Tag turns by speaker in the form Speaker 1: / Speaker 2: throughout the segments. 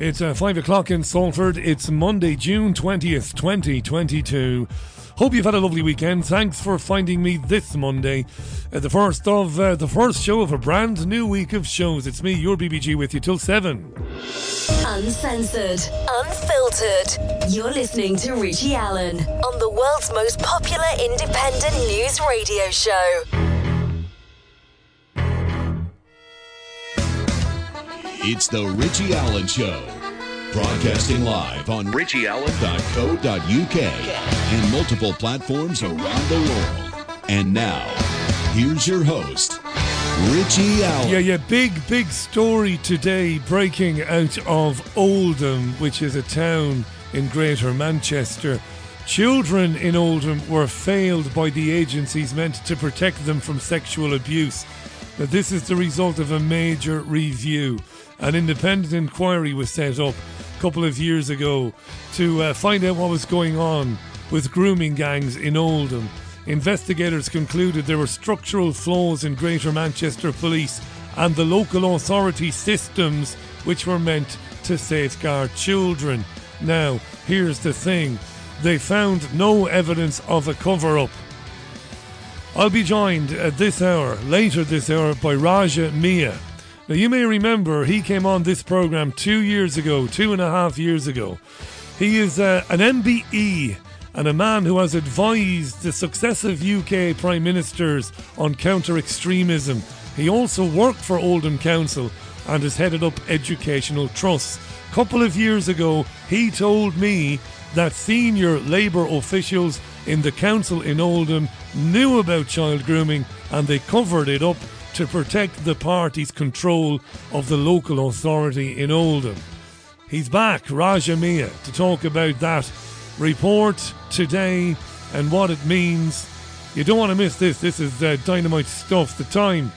Speaker 1: It's uh, 5 o'clock in Salford. It's Monday, June 20th, 2022. Hope you've had a lovely weekend. Thanks for finding me this Monday, uh, the first of uh, the first show of a brand new week of shows. It's me, your BBG, with you till seven.
Speaker 2: Uncensored, unfiltered. You're listening to Richie Allen on the world's most popular independent news radio show.
Speaker 3: It's the Richie Allen Show. Broadcasting live on richieallen.co.uk and multiple platforms around the world. And now, here's your host, Richie Allen.
Speaker 1: Yeah, yeah, big, big story today breaking out of Oldham, which is a town in Greater Manchester. Children in Oldham were failed by the agencies meant to protect them from sexual abuse. Now, this is the result of a major review. An independent inquiry was set up a couple of years ago to uh, find out what was going on with grooming gangs in Oldham. Investigators concluded there were structural flaws in Greater Manchester Police and the local authority systems which were meant to safeguard children. Now, here's the thing they found no evidence of a cover up. I'll be joined at this hour, later this hour, by Raja Miah. Now, you may remember he came on this program two years ago, two and a half years ago. He is uh, an MBE and a man who has advised the successive UK Prime Ministers on counter extremism. He also worked for Oldham Council and has headed up educational trusts. A couple of years ago, he told me that senior Labour officials in the council in Oldham knew about child grooming and they covered it up to protect the party's control of the local authority in Oldham. He's back, Raja Miah, to talk about that report today and what it means. You don't want to miss this. This is uh, dynamite stuff. The time.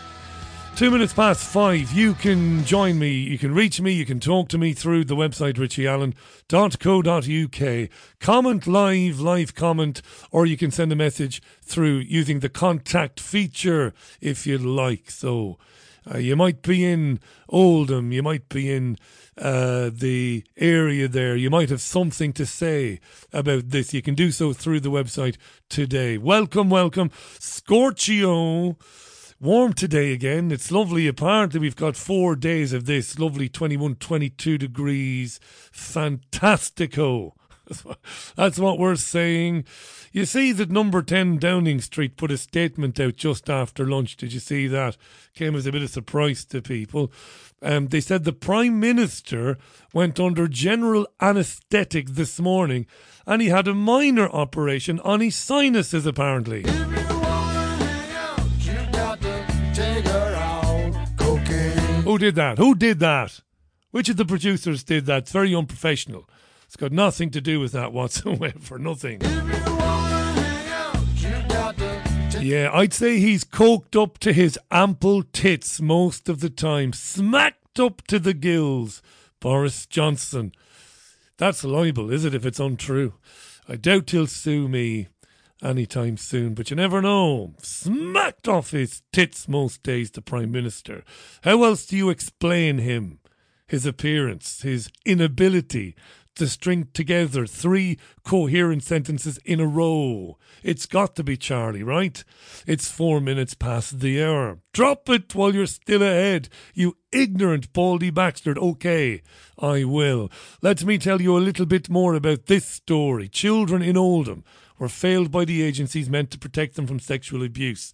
Speaker 1: Two minutes past five. You can join me. You can reach me. You can talk to me through the website richieallen.co.uk. Comment live, live comment, or you can send a message through using the contact feature if you'd like. So uh, you might be in Oldham. You might be in uh, the area there. You might have something to say about this. You can do so through the website today. Welcome, welcome. Scorchio. Warm today again. It's lovely. Apparently, we've got four days of this lovely 21, 22 degrees. Fantastico. That's what we're saying. You see that number 10 Downing Street put a statement out just after lunch. Did you see that? Came as a bit of surprise to people. Um, they said the Prime Minister went under general anaesthetic this morning and he had a minor operation on his sinuses, apparently. Who did that? Who did that? Which of the producers did that? It's very unprofessional. It's got nothing to do with that whatsoever. For nothing. Yeah, I'd say he's coked up to his ample tits most of the time, smacked up to the gills. Boris Johnson. That's libel, is it, if it's untrue? I doubt he'll sue me anytime soon, but you never know. Smacked off his tits most days, the Prime Minister. How else do you explain him? His appearance, his inability to string together three coherent sentences in a row. It's got to be Charlie, right? It's four minutes past the hour. Drop it while you're still ahead, you ignorant Baldy Baxter. Okay, I will. Let me tell you a little bit more about this story. Children in Oldham were failed by the agencies meant to protect them from sexual abuse.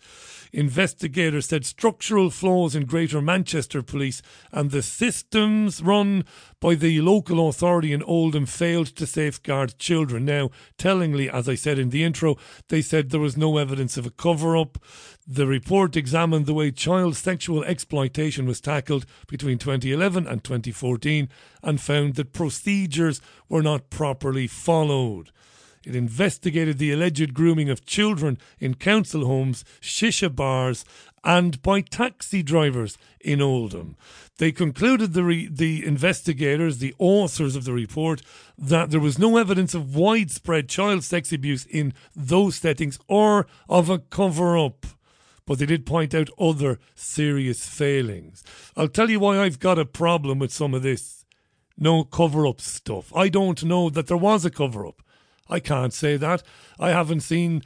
Speaker 1: Investigators said structural flaws in Greater Manchester Police and the systems run by the local authority in Oldham failed to safeguard children. Now, tellingly, as I said in the intro, they said there was no evidence of a cover up. The report examined the way child sexual exploitation was tackled between 2011 and 2014 and found that procedures were not properly followed. It investigated the alleged grooming of children in council homes, shisha bars, and by taxi drivers in Oldham. They concluded, the, re- the investigators, the authors of the report, that there was no evidence of widespread child sex abuse in those settings or of a cover up. But they did point out other serious failings. I'll tell you why I've got a problem with some of this no cover up stuff. I don't know that there was a cover up. I can't say that. I haven't seen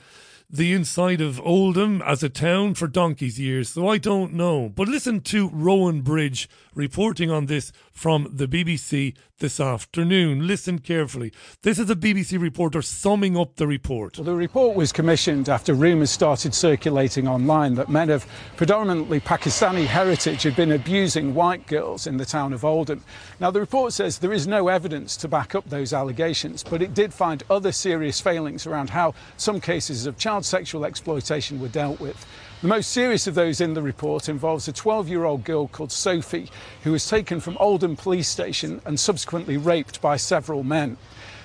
Speaker 1: the inside of Oldham as a town for donkey's years, so I don't know. But listen to Rowan Bridge reporting on this from the BBC this afternoon. Listen carefully. This is a BBC reporter summing up the report.
Speaker 4: Well, the report was commissioned after rumours started circulating online that men of predominantly Pakistani heritage had been abusing white girls in the town of Oldham. Now, the report says there is no evidence to back up those allegations, but it did find other serious failings around how some cases of child sexual exploitation were dealt with. The most serious of those in the report involves a 12 year old girl called Sophie, who was taken from Oldham Police Station and subsequently raped by several men.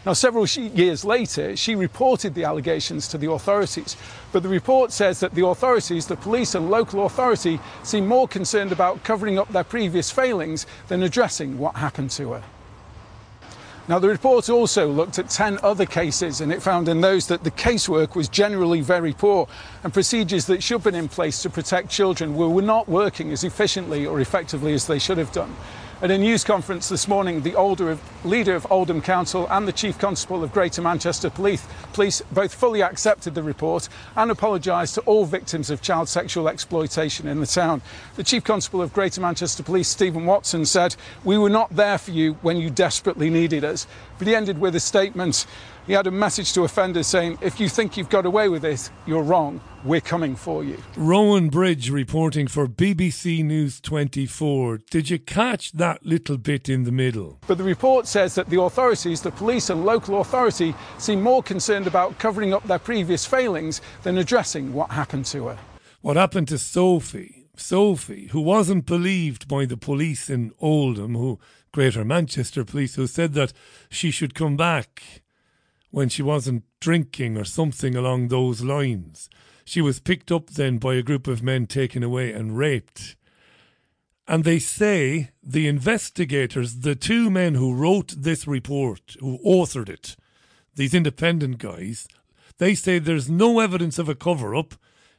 Speaker 4: Now, several years later, she reported the allegations to the authorities, but the report says that the authorities, the police and local authority, seem more concerned about covering up their previous failings than addressing what happened to her. Now, the report also looked at 10 other cases and it found in those that the casework was generally very poor and procedures that should have been in place to protect children were, not working as efficiently or effectively as they should have done. At a news conference this morning, the older leader of Oldham Council and the Chief Constable of Greater Manchester Police, police both fully accepted the report and apologised to all victims of child sexual exploitation in the town. The Chief Constable of Greater Manchester Police, Stephen Watson, said, We were not there for you when you desperately needed us. But he ended with a statement. He had a message to offenders saying, if you think you've got away with this, you're wrong. We're coming for you.
Speaker 1: Rowan Bridge reporting for BBC News 24. Did you catch that little bit in the middle?
Speaker 4: But the report says that the authorities, the police and local authority, seem more concerned about covering up their previous failings than addressing what happened to her.
Speaker 1: What happened to Sophie? Sophie, who wasn't believed by the police in Oldham, who Greater Manchester Police, who said that she should come back when she wasn't drinking or something along those lines. She was picked up then by a group of men taken away and raped. And they say the investigators, the two men who wrote this report, who authored it, these independent guys, they say there's no evidence of a cover up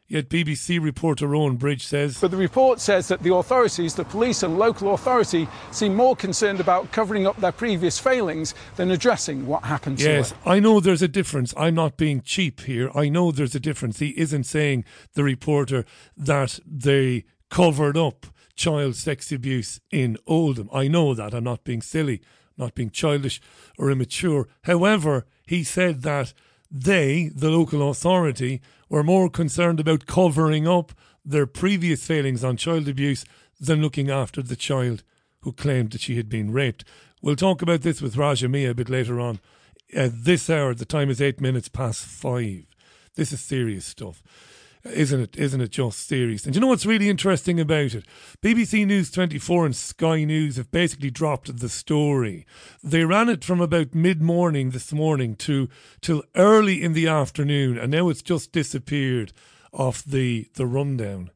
Speaker 1: Yet BBC reporter Rowan Bridge says.
Speaker 4: But the report says that the authorities, the police and local authority, seem more concerned about covering up their previous failings than addressing what happened
Speaker 1: yes, I know there's a difference. I'm not being cheap here. I know there's a difference. He isn't saying, the reporter, that they covered up child sex abuse in Oldham. I know that. I'm not being silly, not being childish or immature. However, he said that they, the local authority, were more concerned about covering up their previous failings on child abuse than looking after the child who claimed that she had been raped. We'll talk about this with Raja Miah a bit later on. At this hour, the time is eight minutes past five. This is serious stuff isn't it? Isn't it just serious? And you know what's really interesting about it? BBC News 24 and Sky News have basically dropped the story. They ran it from about mid morning this morning to till early in the afternoon, and now it's just disappeared off the the rundown.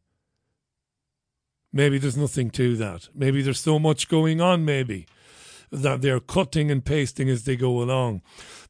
Speaker 1: Maybe there's nothing to that. Maybe there's so much going on. Maybe that they're cutting and pasting as they go along.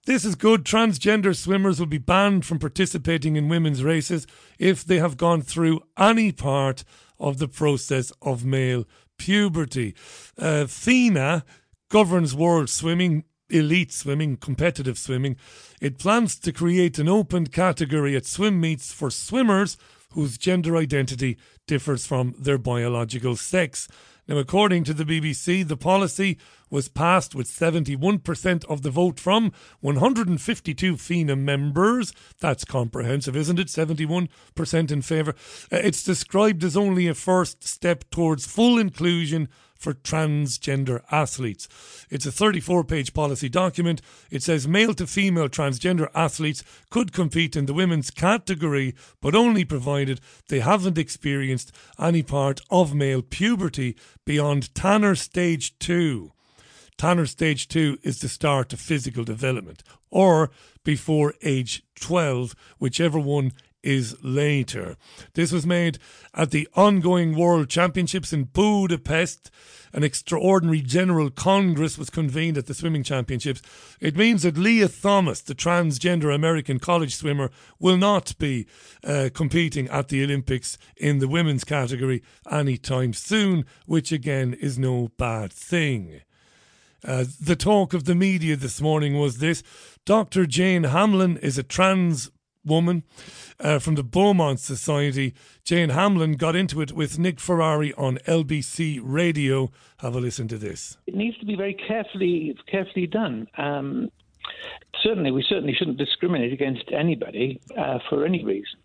Speaker 1: This is good. Transgender swimmers will be banned from participating in women's races if they have gone through any part of the process of male puberty. Uh, FINA governs world swimming, elite swimming, competitive swimming. It plans to create an open category at swim meets for swimmers whose gender identity differs from their biological sex. Now, according to the BBC, the policy was passed with 71% of the vote from 152 FINA members. That's comprehensive, isn't it? 71% in favour. Uh, it's described as only a first step towards full inclusion for transgender athletes. It's a 34 page policy document. It says male to female transgender athletes could compete in the women's category, but only provided they haven't experienced any part of male puberty beyond Tanner stage 2. Tanner stage 2 is the start of physical development, or before age 12, whichever one is later. This was made at the ongoing World Championships in Budapest. An extraordinary General Congress was convened at the Swimming Championships. It means that Lia Thomas, the transgender American college swimmer, will not be uh, competing at the Olympics in the women's category anytime soon, which again is no bad thing. Uh, the talk of the media this morning was this Dr. Jane Hamlin is a trans woman uh, from the Beaumont Society. Jane Hamlin got into it with Nick Ferrari on LBC Radio. Have a listen to this.
Speaker 5: It needs to be very carefully carefully done. Um, certainly, we certainly shouldn't discriminate against anybody uh, for any reason.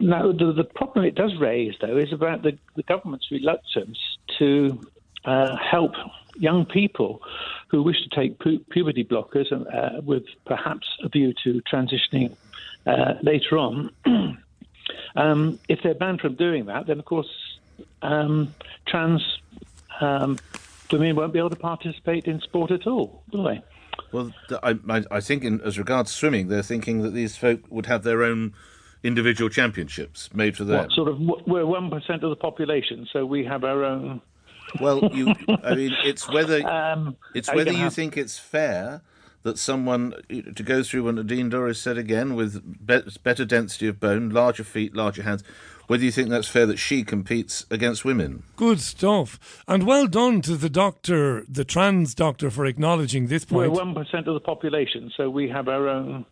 Speaker 5: Now, the, the, problem it does raise, though, is about the, the government's reluctance to uh, help young people who wish to take pu- puberty blockers uh, with perhaps a view to transitioning uh, later on. um, if they're banned from doing that, then of course um, trans um, women won't be able to participate in sport at all, will they?
Speaker 6: Well, I, I think in, as regards swimming, they're thinking that these folk would have their own individual championships made for them.
Speaker 5: What, sort of, we're one percent of the population, so we have our own.
Speaker 6: Well, you, I mean, it's whether um, it's whether you have... think it's fair that someone eh, to go through what Nadine Dorries said again with better density of bone, larger feet, larger hands. Whether you think that's fair that she competes against women.
Speaker 1: Good stuff. And well done to the doctor, the trans doctor, for acknowledging this point.
Speaker 5: We're 1% of the population, so we have our own.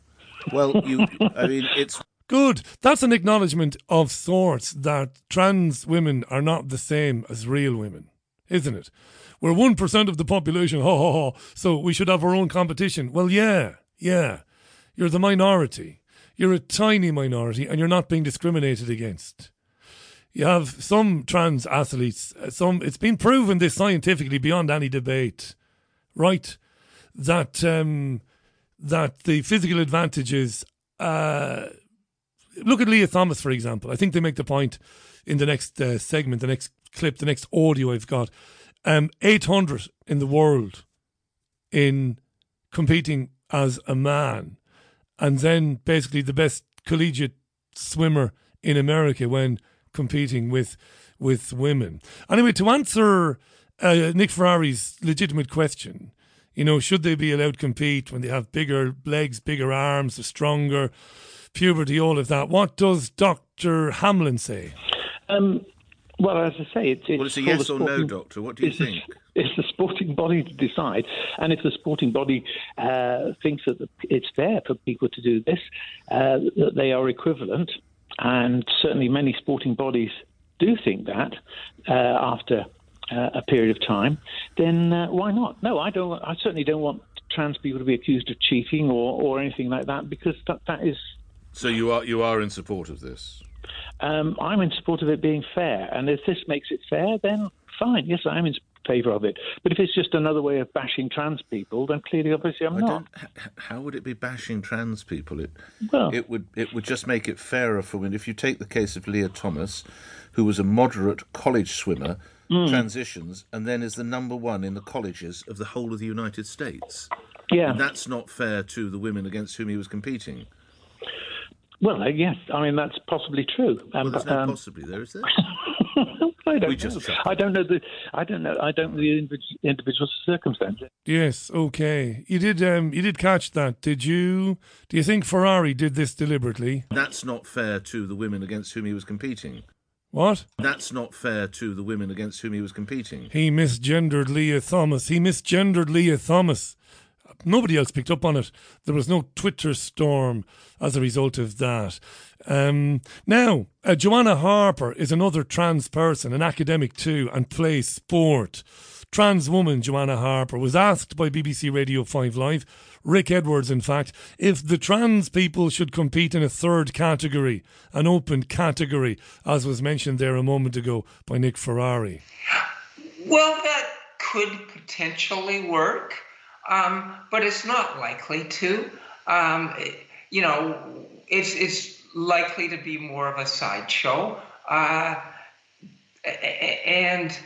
Speaker 6: Well, you, I mean, it's.
Speaker 1: Good. That's an acknowledgement of sorts that trans women are not the same as real women, isn't it? We're 1% of the population, ha ha ha, so we should have our own competition. Well, yeah, yeah. You're the minority. You're a tiny minority and you're not being discriminated against. You have some trans athletes, uh, some it's been proven this scientifically beyond any debate, right? That um, that the physical advantages uh, look at Lia Thomas, for example. I think they make the point in the next uh, segment, the next clip, the next audio I've got um, 800 in the world in competing as a man, and then basically the best collegiate swimmer in America when competing with with women. Anyway, to answer uh, Nick Ferrari's legitimate question, you know, should they be allowed to compete when they have bigger legs, bigger arms, are stronger, puberty, all of that? What does Dr. Hamlin say?
Speaker 5: Um, well, as I say, it's, it's
Speaker 6: well, it's a yes or no, doctor. What do you think?
Speaker 5: it's the sporting body to decide, and if the sporting body uh, thinks that it's fair for people to do this, uh, that they are equivalent, and certainly many sporting bodies do think that uh, after uh, a period of time, then uh, why not? No, I don't. I certainly don't want trans people to be accused of cheating or, or anything like that because that, that is.
Speaker 6: So you are you are in support of this.
Speaker 5: Um, I'm in support of it being fair, and if this makes it fair, then fine. Yes, I'm in favour of it. But if it's just another way of bashing trans people, then clearly, obviously, I'm I not.
Speaker 6: How would it be bashing trans people? It well, it would it would just make it fairer for women. If you take the case of Lia Thomas, who was a moderate college swimmer, mm. transitions, and then is the number one in the colleges of the whole of the United States.
Speaker 5: Yeah,
Speaker 6: and that's not fair to the women against whom he was competing.
Speaker 5: Well, uh, yes, I mean that's possibly true.
Speaker 6: Um, well, there's no um, possibly there, is there?
Speaker 5: I don't know. I don't know the. I don't know. I don't know the individual circumstances.
Speaker 1: Yes. Okay. You did. Um. You did catch that. Did you? Do you think Ferrari did this deliberately?
Speaker 6: That's not fair to the women against whom he was competing.
Speaker 1: What?
Speaker 6: That's not fair to the women against whom he was competing.
Speaker 1: He misgendered Lia Thomas. He misgendered Lia Thomas. Nobody else picked up on it. There was no Twitter storm as a result of that. Um, now, uh, Joanna Harper is another trans person, an academic too, and plays sport. Trans woman Joanna Harper was asked by BBC Radio 5 Live, Rick Edwards, in fact, if the trans people should compete in a third category, an open category, as was mentioned there a moment ago by Nick Ferrari.
Speaker 7: Well, that could potentially work um, but it's not likely to. Um, you know, it's it's likely to be more of a sideshow, uh, and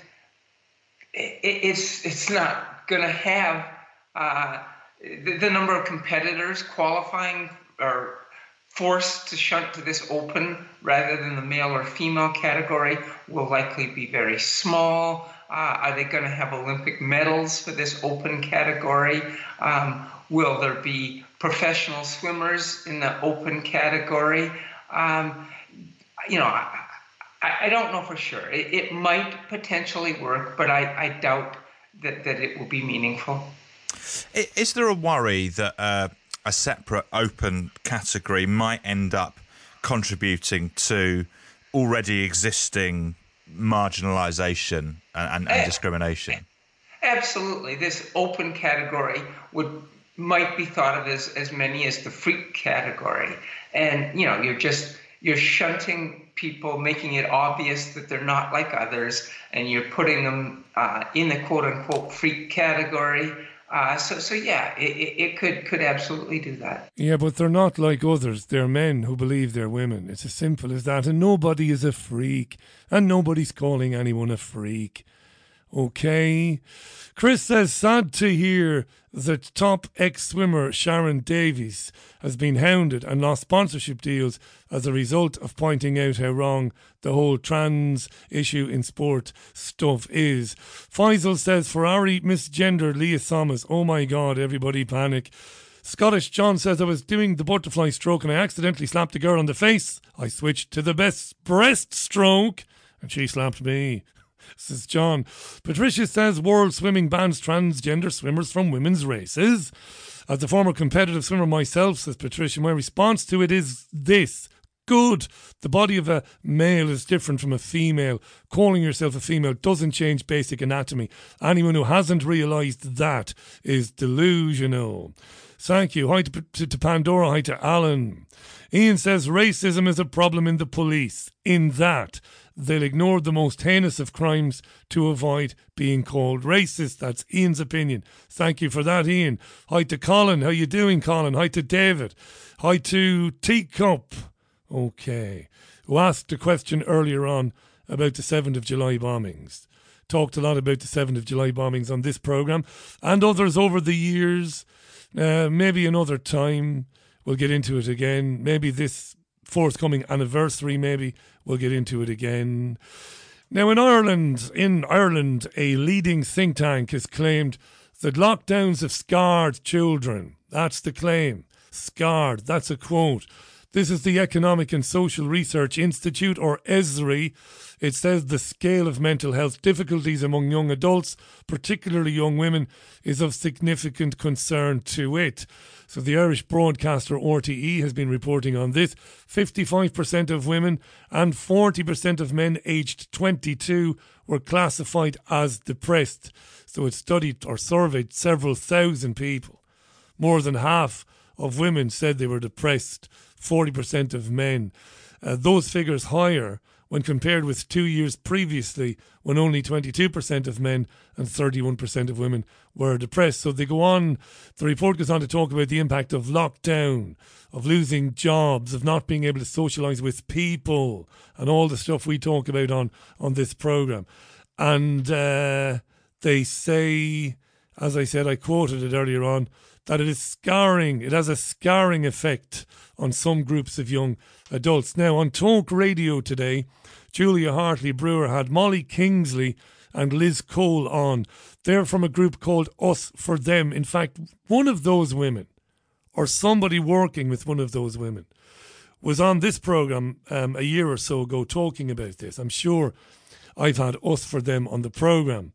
Speaker 7: it's it's not going to have uh, the, the, number of competitors qualifying or forced to shunt to this open rather than the male or female category will likely be very small. Uh, are they going to have Olympic medals for this open category? Um, will there be professional swimmers in the open category? Um, you know, I, I, don't know for sure. It, it might potentially work, but I, I doubt that, that it will be meaningful.
Speaker 8: Is there a worry that uh, a separate open category might end up contributing to already existing marginalisation and, and, and discrimination?
Speaker 7: Absolutely. This open category would might be thought of as, as many as the freak category. And, you know, you're just, you're shunting people, making it obvious that they're not like others, and you're putting them uh, in the quote unquote freak category. Uh, so, so yeah, it, it could could absolutely do that.
Speaker 1: Yeah, but they're not like others. They're men who believe they're women. It's as simple as that. And nobody is a freak, and nobody's calling anyone a freak. Okay. Chris says, sad to hear that top ex swimmer Sharron Davies has been hounded and lost sponsorship deals as a result of pointing out how wrong the whole trans issue in sport stuff is. Faisal says, Ferrari misgendered Lia Thomas. Oh my God, everybody panic. Scottish John says, I was doing the butterfly stroke and I accidentally slapped a girl on the face. I switched to the best breaststroke and she slapped me says John. Patricia says World Swimming bans transgender swimmers from women's races. As a former competitive swimmer myself, says Patricia, my response to it is this. Good. The body of a male is different from a female. Calling yourself a female doesn't change basic anatomy. Anyone who hasn't realised that is delusional. Thank you. Hi to, to, to Pandora. Hi to Alan. Ian says racism is a problem in the police. In that they'll ignore the most heinous of crimes to avoid being called racist. That's Ian's opinion. Thank you for that, Ian. Hi to Colin. How you doing, Colin? Hi to David. Hi to Teacup. Okay. Who asked a question earlier on about the 7th of July bombings. Talked a lot about the 7th of July bombings on this programme and others over the years. Uh, maybe another time we'll get into it again. Maybe this forthcoming anniversary, maybe we'll get into it again. Now, in Ireland, in Ireland, a leading think tank has claimed that lockdowns have scarred children. That's the claim. Scarred. That's a quote. This is the Economic and Social Research Institute, or ESRI. It says the scale of mental health difficulties among young adults, particularly young women, is of significant concern to it. So the Irish broadcaster RTE has been reporting on this. 55% of women and 40% of men aged 22 were classified as depressed. So it studied or surveyed several thousand people. More than half of women said they were depressed, 40% of men. Uh, those figures higher when compared with two years previously when only 22% of men and 31% of women were depressed. So they go on, the report goes on to talk about the impact of lockdown, of losing jobs, of not being able to socialise with people, and all the stuff we talk about on, on this programme. And uh, they say, as I said, I quoted it earlier on, that it is scarring, it has a scarring effect on some groups of young adults. Now, on Talk Radio today, Julia Hartley Brewer had Molly Kingsley and Liz Cole on. They're from a group called Us for Them. In fact, one of those women, or somebody working with one of those women, was on this program um, a year or so ago talking about this. I'm sure I've had Us for Them on the program.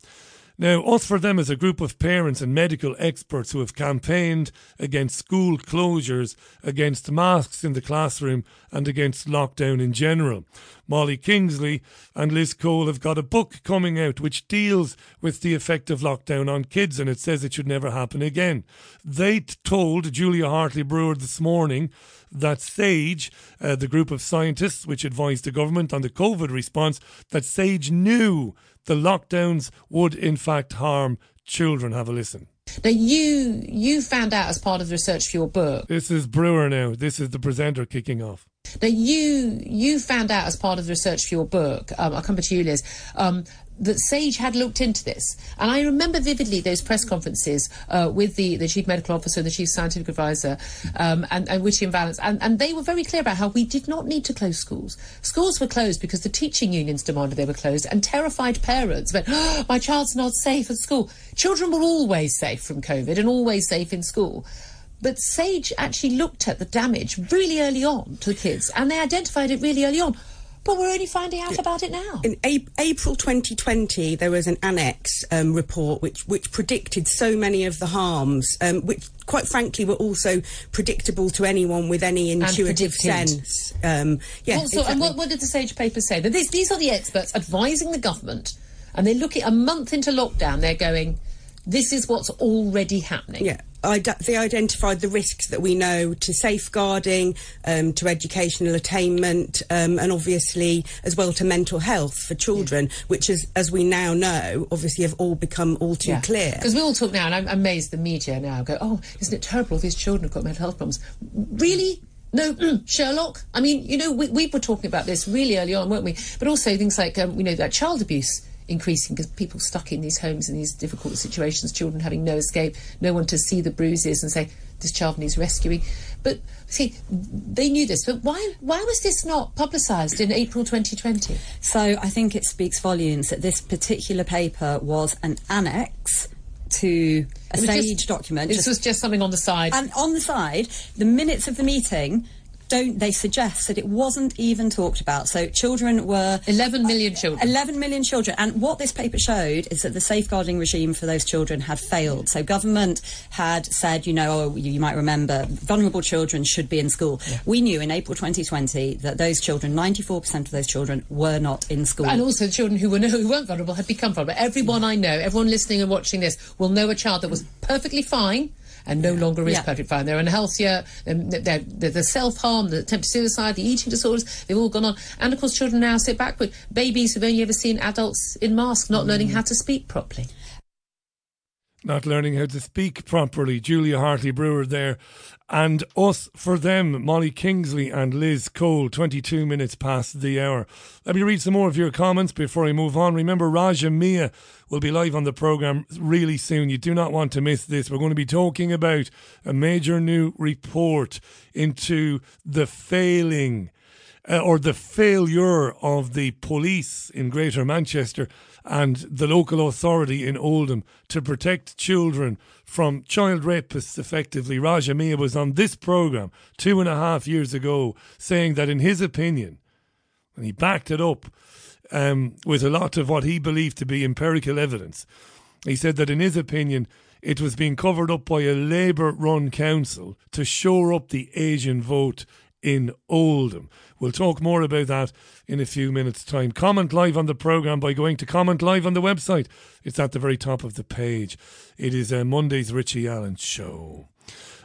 Speaker 1: Now, Us for Them is a group of parents and medical experts who have campaigned against school closures, against masks in the classroom, and against lockdown in general. Molly Kingsley and Liz Cole have got a book coming out which deals with the effect of lockdown on kids, and it says it should never happen again. They told Julia Hartley Brewer this morning that SAGE, uh, the group of scientists which advised the government on the COVID response, that SAGE knew the lockdowns would in fact harm children. Have a listen.
Speaker 9: Now you you found out as part of the research for your book.
Speaker 1: This is Brewer now. This is the presenter kicking off.
Speaker 9: Now you you found out as part of the research for your book. Um, I'll come back to you, Liz. Um, that Sage had looked into this. And I remember vividly those press conferences uh, with the, the chief medical officer and the chief scientific advisor um, and, and Whitty and Vallance. And, and they were very clear about how we did not need to close schools. Schools were closed because the teaching unions demanded they were closed and terrified parents went, oh, my child's not safe at school. Children were always safe from COVID and always safe in school. But Sage actually looked at the damage really early on to the kids and they identified it really early on But we're only finding out about it now.
Speaker 10: In a- April 2020, there was an annex um, report which which predicted so many of the harms, um, which quite frankly were also predictable to anyone with any intuitive sense. Um,
Speaker 9: yeah, well, so, exactly. and what, what, did the Sage paper say? That this, these are the experts advising the government, and they look at a month into lockdown, they're going, "This is what's already happening."
Speaker 10: Yeah they identified the risks that we know to safeguarding, um, to educational attainment, um, and obviously as well to mental health for children, yeah. which is, as we now know, obviously have all become all too yeah. clear.
Speaker 9: Because we all talk now, and I'm amazed the media now go, oh, isn't it terrible these children have got mental health problems? Really? No, mm, Sherlock. I mean, you know, we, we were talking about this really early on, weren't we? But also things like, um, you know, that child abuse increasing because people stuck in these homes in these difficult situations, children having no escape, no one to see the bruises and say, this child needs rescuing. But see, they knew this, but why why was this not publicised in April 2020?
Speaker 11: So I think it speaks volumes that this particular paper was an annex to a SAGE just, document.
Speaker 9: This just, was just something on the side.
Speaker 11: And on the side, the minutes of the meeting don't they suggest that it wasn't even talked about. So children were
Speaker 9: 11 million children.
Speaker 11: 11 million children. And what this paper showed is that the safeguarding regime for those children had failed. So government had said, you know, oh, you might remember, vulnerable children should be in school. Yeah. We knew in April 2020 that those children, 94% of those children, were not in school.
Speaker 9: And also children who were who weren't vulnerable had become vulnerable. Everyone I know, everyone listening and watching this, will know a child that was perfectly fine and no longer is yeah. perfect fine. They're unhealthier, they're, they're, the self harm, the attempted suicide, the eating disorders, they've all gone on. And of course, children now sit backward. Babies have only ever seen adults in masks, not mm. learning how to speak properly
Speaker 1: not learning how to speak properly. Julia Hartley Brewer there. And us for them, Molly Kingsley and Liz Cole, 22 minutes past the hour. Let me read some more of your comments before I move on. Remember, Raja Miah will be live on the programme really soon. You do not want to miss this. We're going to be talking about a major new report into the failing uh, or the failure of the police in Greater Manchester and the local authority in Oldham to protect children from child rapists effectively. Raja Miah was on this programme two and a half years ago saying that, in his opinion, and he backed it up um, with a lot of what he believed to be empirical evidence, he said that, in his opinion, it was being covered up by a Labour run council to shore up the Asian vote in Oldham. We'll talk more about that in a few minutes' time. Comment live on the programme by going to comment live on the website. It's at the very top of the page. It is Monday's Richie Allen show.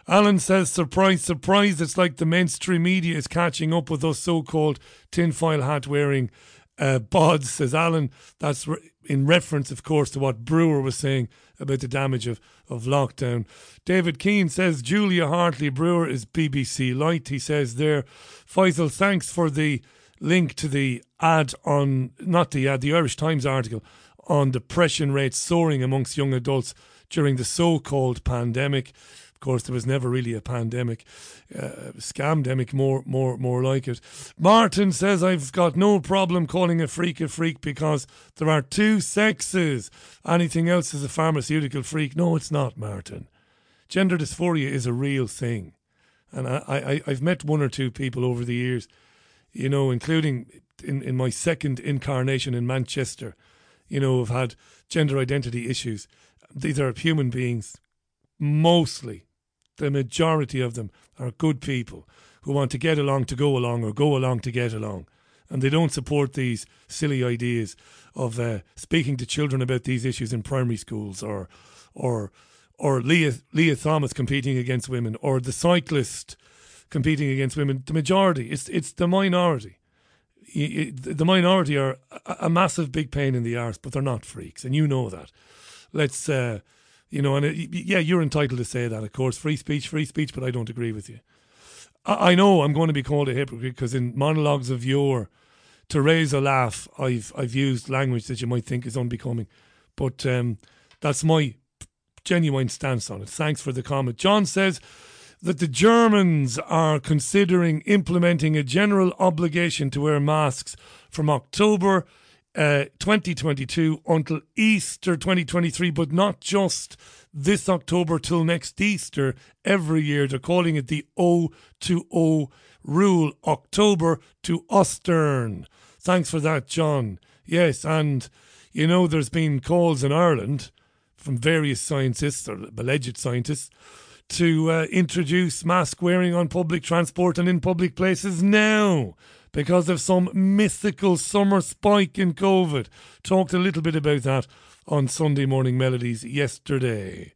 Speaker 1: Alan says, surprise, surprise, it's like the mainstream media is catching up with us so called tinfoil hat wearing uh, bods, says Alan. That's re- in reference, of course, to what Brewer was saying about the damage of, of lockdown. David Keane says Julia Hartley Brewer is BBC Light. He says there, Faisal, thanks for the link to the ad on, not the ad, the Irish Times article on depression rates soaring amongst young adults during the so called pandemic. Of course, there was never really a pandemic, uh, scamdemic, more, more, more like it. Martin says I've got no problem calling a freak a freak because there are two sexes. Anything else is a pharmaceutical freak. No, it's not, Martin. Gender dysphoria is a real thing, and I, I, I've met one or two people over the years, you know, including in, in my second incarnation in Manchester, you know, have had gender identity issues. These are human beings, mostly the majority of them are good people who want to get along to go along or go along to get along. And they don't support these silly ideas of uh, speaking to children about these issues in primary schools or or or Lia, Lia Thomas competing against women or the cyclist competing against women. The majority, it's, it's the minority. The minority are a massive big pain in the arse, but they're not freaks, and you know that. Let's uh, you know, and it, yeah, you're entitled to say that, of course. Free speech, free speech, but I don't agree with you. I, I know I'm going to be called a hypocrite because in monologues of yore, to raise a laugh, I've I've used language that you might think is unbecoming, but um, that's my genuine stance on it. Thanks for the comment. John says that the Germans are considering implementing a general obligation to wear masks from October uh, 2022 until Easter 2023, but not just this October till next Easter every year. They're calling it the O to O rule, October to Ostern. Thanks for that, John. Yes, and you know, there's been calls in Ireland from various scientists or alleged scientists to uh, introduce mask wearing on public transport and in public places now because of some mythical summer spike in COVID. Talked a little bit about that on Sunday Morning Melodies yesterday.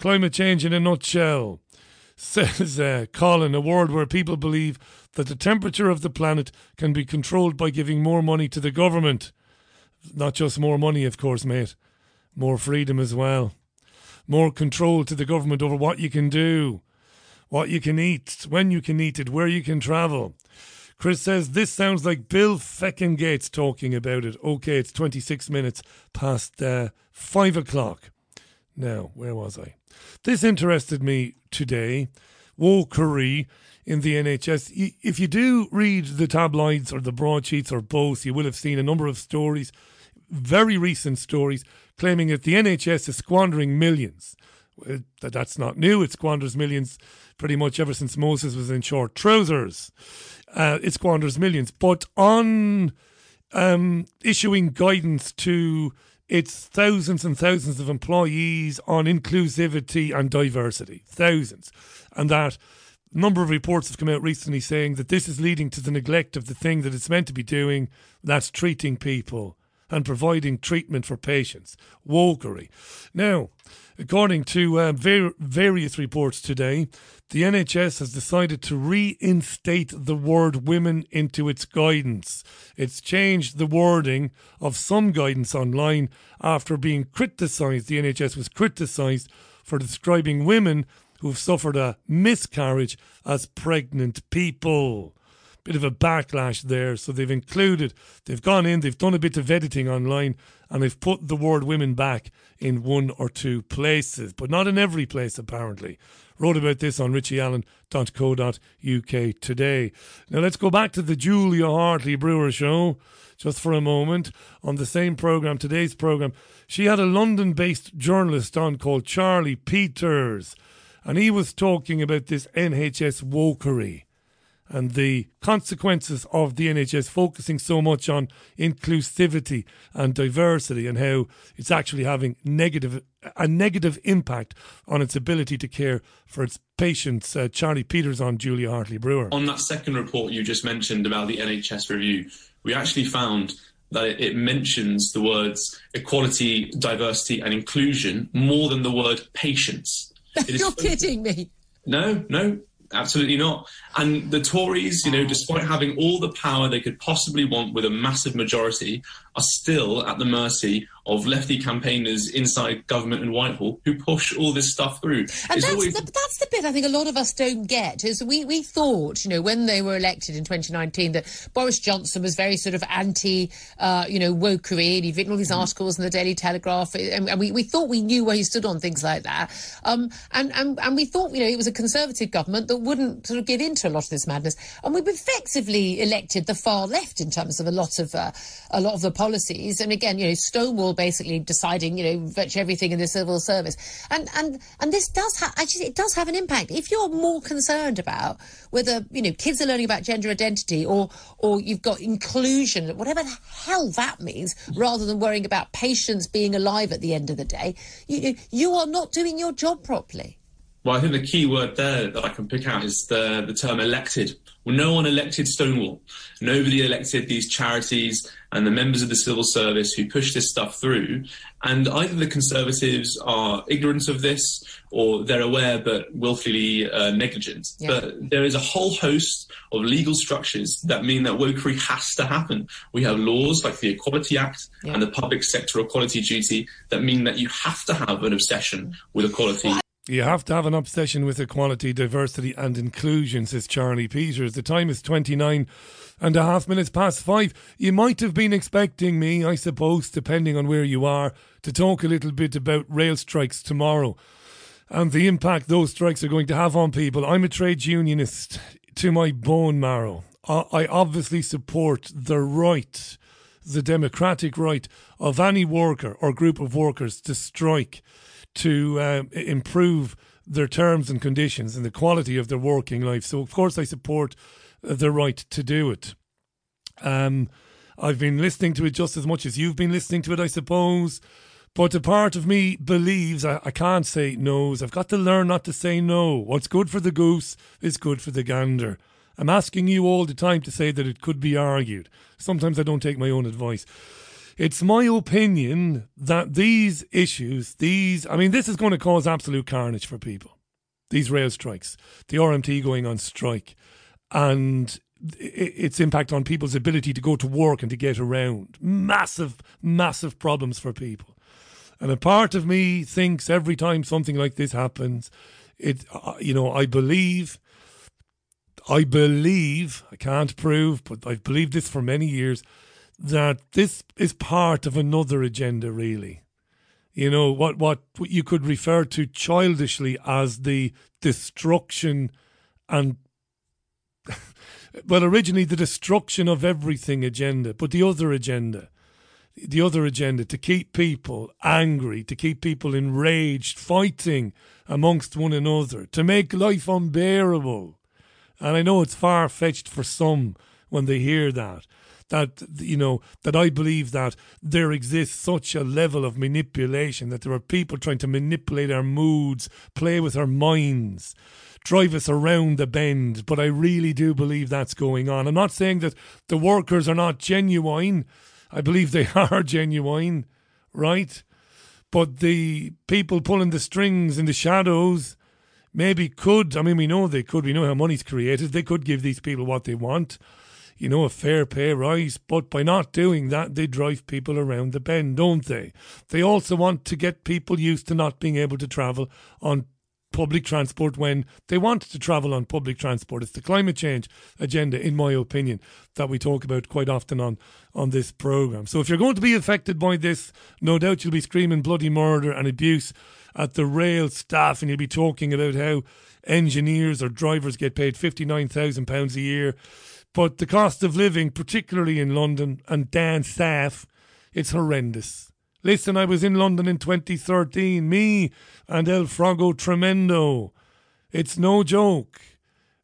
Speaker 1: Climate change in a nutshell, says uh, Colin, a world where people believe that the temperature of the planet can be controlled by giving more money to the government. Not just more money, of course, mate, more freedom as well more control to the government over what you can do, what you can eat, when you can eat it, where you can travel. Chris says this sounds like Bill Feckin Gates talking about it. Okay, it's 26 minutes past uh, 5 o'clock. Now, where was I? This interested me today. Wokery in the NHS. If you do read the tabloids or the broadsheets or both, you will have seen a number of stories, very recent stories, claiming that the NHS is squandering millions. That's not new. It squanders millions pretty much ever since Moses was in short trousers. Uh, it squanders millions. But on um, issuing guidance to its thousands and thousands of employees on inclusivity and diversity, thousands, and that number of reports have come out recently saying that this is leading to the neglect of the thing that it's meant to be doing, that's treating people and providing treatment for patients. Wokery. Now, according to uh, various reports today, the NHS has decided to reinstate the word women into its guidance. It's changed the wording of some guidance online after being criticised. The NHS was criticised for describing women who've suffered a miscarriage as pregnant people bit of a backlash there. So they've included, they've gone in, they've done a bit of editing online, and they've put the word women back in one or two places, but not in every place apparently. Wrote about this on richieallen.co.uk today. Now let's go back to the Julia Hartley Brewer show just for a moment. On the same programme, today's programme, she had a London based journalist on called Charlie Peters, and he was talking about this NHS wokery and the consequences of the NHS focusing so much on inclusivity and diversity and how it's actually having negative a negative impact on its ability to care for its patients. Uh, Charlie Peters on Julia Hartley Brewer.
Speaker 12: On that second report you just mentioned about the NHS review, we actually found that it mentions the words equality, diversity, and inclusion more than the word patients.
Speaker 9: You're kidding me.
Speaker 12: No, no, absolutely not. And the Tories, you know, despite having all the power they could possibly want with a massive majority, are still at the mercy of lefty campaigners inside government and Whitehall who push all this stuff through.
Speaker 9: And that's, always... the, that's the bit I think a lot of us don't get. Is we, we thought, you know, when they were elected in 2019, that Boris Johnson was very sort of anti, uh, you know, wokery, and he'd written all these mm. articles in the Daily Telegraph, and, and, we, we thought we knew where he stood on things like that. Um, and, and, and we thought, you know, it was a conservative government that wouldn't sort of give in to a lot of this madness. And we've effectively elected the far left in terms of a lot of uh, a lot of the policies. And again, you know, Stonewall basically deciding, you know, virtually everything in the civil service. And and and this does have actually it does have an impact. If you're more concerned about whether you know kids are learning about gender identity or or you've got inclusion, whatever the hell that means, rather than worrying about patients being alive at the end of the day, you you are not doing your job properly.
Speaker 12: Well, I think the key word there that I can pick out is the, the term elected. Well, no one elected Stonewall. Nobody elected these charities and the members of the civil service who push this stuff through. And either the Conservatives are ignorant of this or they're aware but willfully uh, negligent. Yeah. But there is a whole host of legal structures that mean that wokery has to happen. We have laws like the Equality Act yeah. and the Public Sector Equality Duty that mean that you have to have an obsession with equality. Well,
Speaker 1: you have to have an obsession with equality, diversity, and inclusion, says Charlie Peters. The time is 29 and a half minutes past five. You might have been expecting me, I suppose, depending on where you are, to talk a little bit about rail strikes tomorrow and the impact those strikes are going to have on people. I'm a trade unionist to my bone marrow. I obviously support the right, the democratic right of any worker or group of workers to strike to uh, improve their terms and conditions and the quality of their working life. So, of course, I support the right to do it. Um, I've been listening to it just as much as you've been listening to it, I suppose. But a part of me believes I, I can't say no's. I've got to learn not to say no. What's good for the goose is good for the gander. I'm asking you all the time to say that it could be argued. Sometimes I don't take my own advice. It's my opinion that these issues, these, I mean, this is going to cause absolute carnage for people. These rail strikes, the RMT going on strike, and its impact on people's ability to go to work and to get around. Massive, massive problems for people. And a part of me thinks every time something like this happens, it, uh, you know, I believe, I believe, I can't prove, but I've believed this for many years, that this is part of another agenda, really. You know, what, what, what you could refer to childishly as the destruction and well, originally the destruction of everything agenda, but the other agenda, the other agenda to keep people angry, to keep people enraged, fighting amongst one another, to make life unbearable. And I know it's far fetched for some when they hear that. That, you know, that I believe that there exists such a level of manipulation, that there are people trying to manipulate our moods, play with our minds, drive us around the bend. But I really do believe that's going on. I'm not saying that the workers are not genuine. I believe they are genuine, right? But the people pulling the strings in the shadows maybe could, I mean, we know they could, we know how money's created, they could give these people what they want, you know, a fair pay rise. But by not doing that, they drive people around the bend, don't they? They also want to get people used to not being able to travel on public transport when they want to travel on public transport. It's the climate change agenda, in my opinion, that we talk about quite often on, on this programme. So if you're going to be affected by this, no doubt you'll be screaming bloody murder and abuse at the rail staff and you'll be talking about how engineers or drivers get paid £59,000 a year. But the cost of living, particularly in London and down south, it's horrendous. Listen, I was in London in 2013, me and El Frago Tremendo. It's no joke.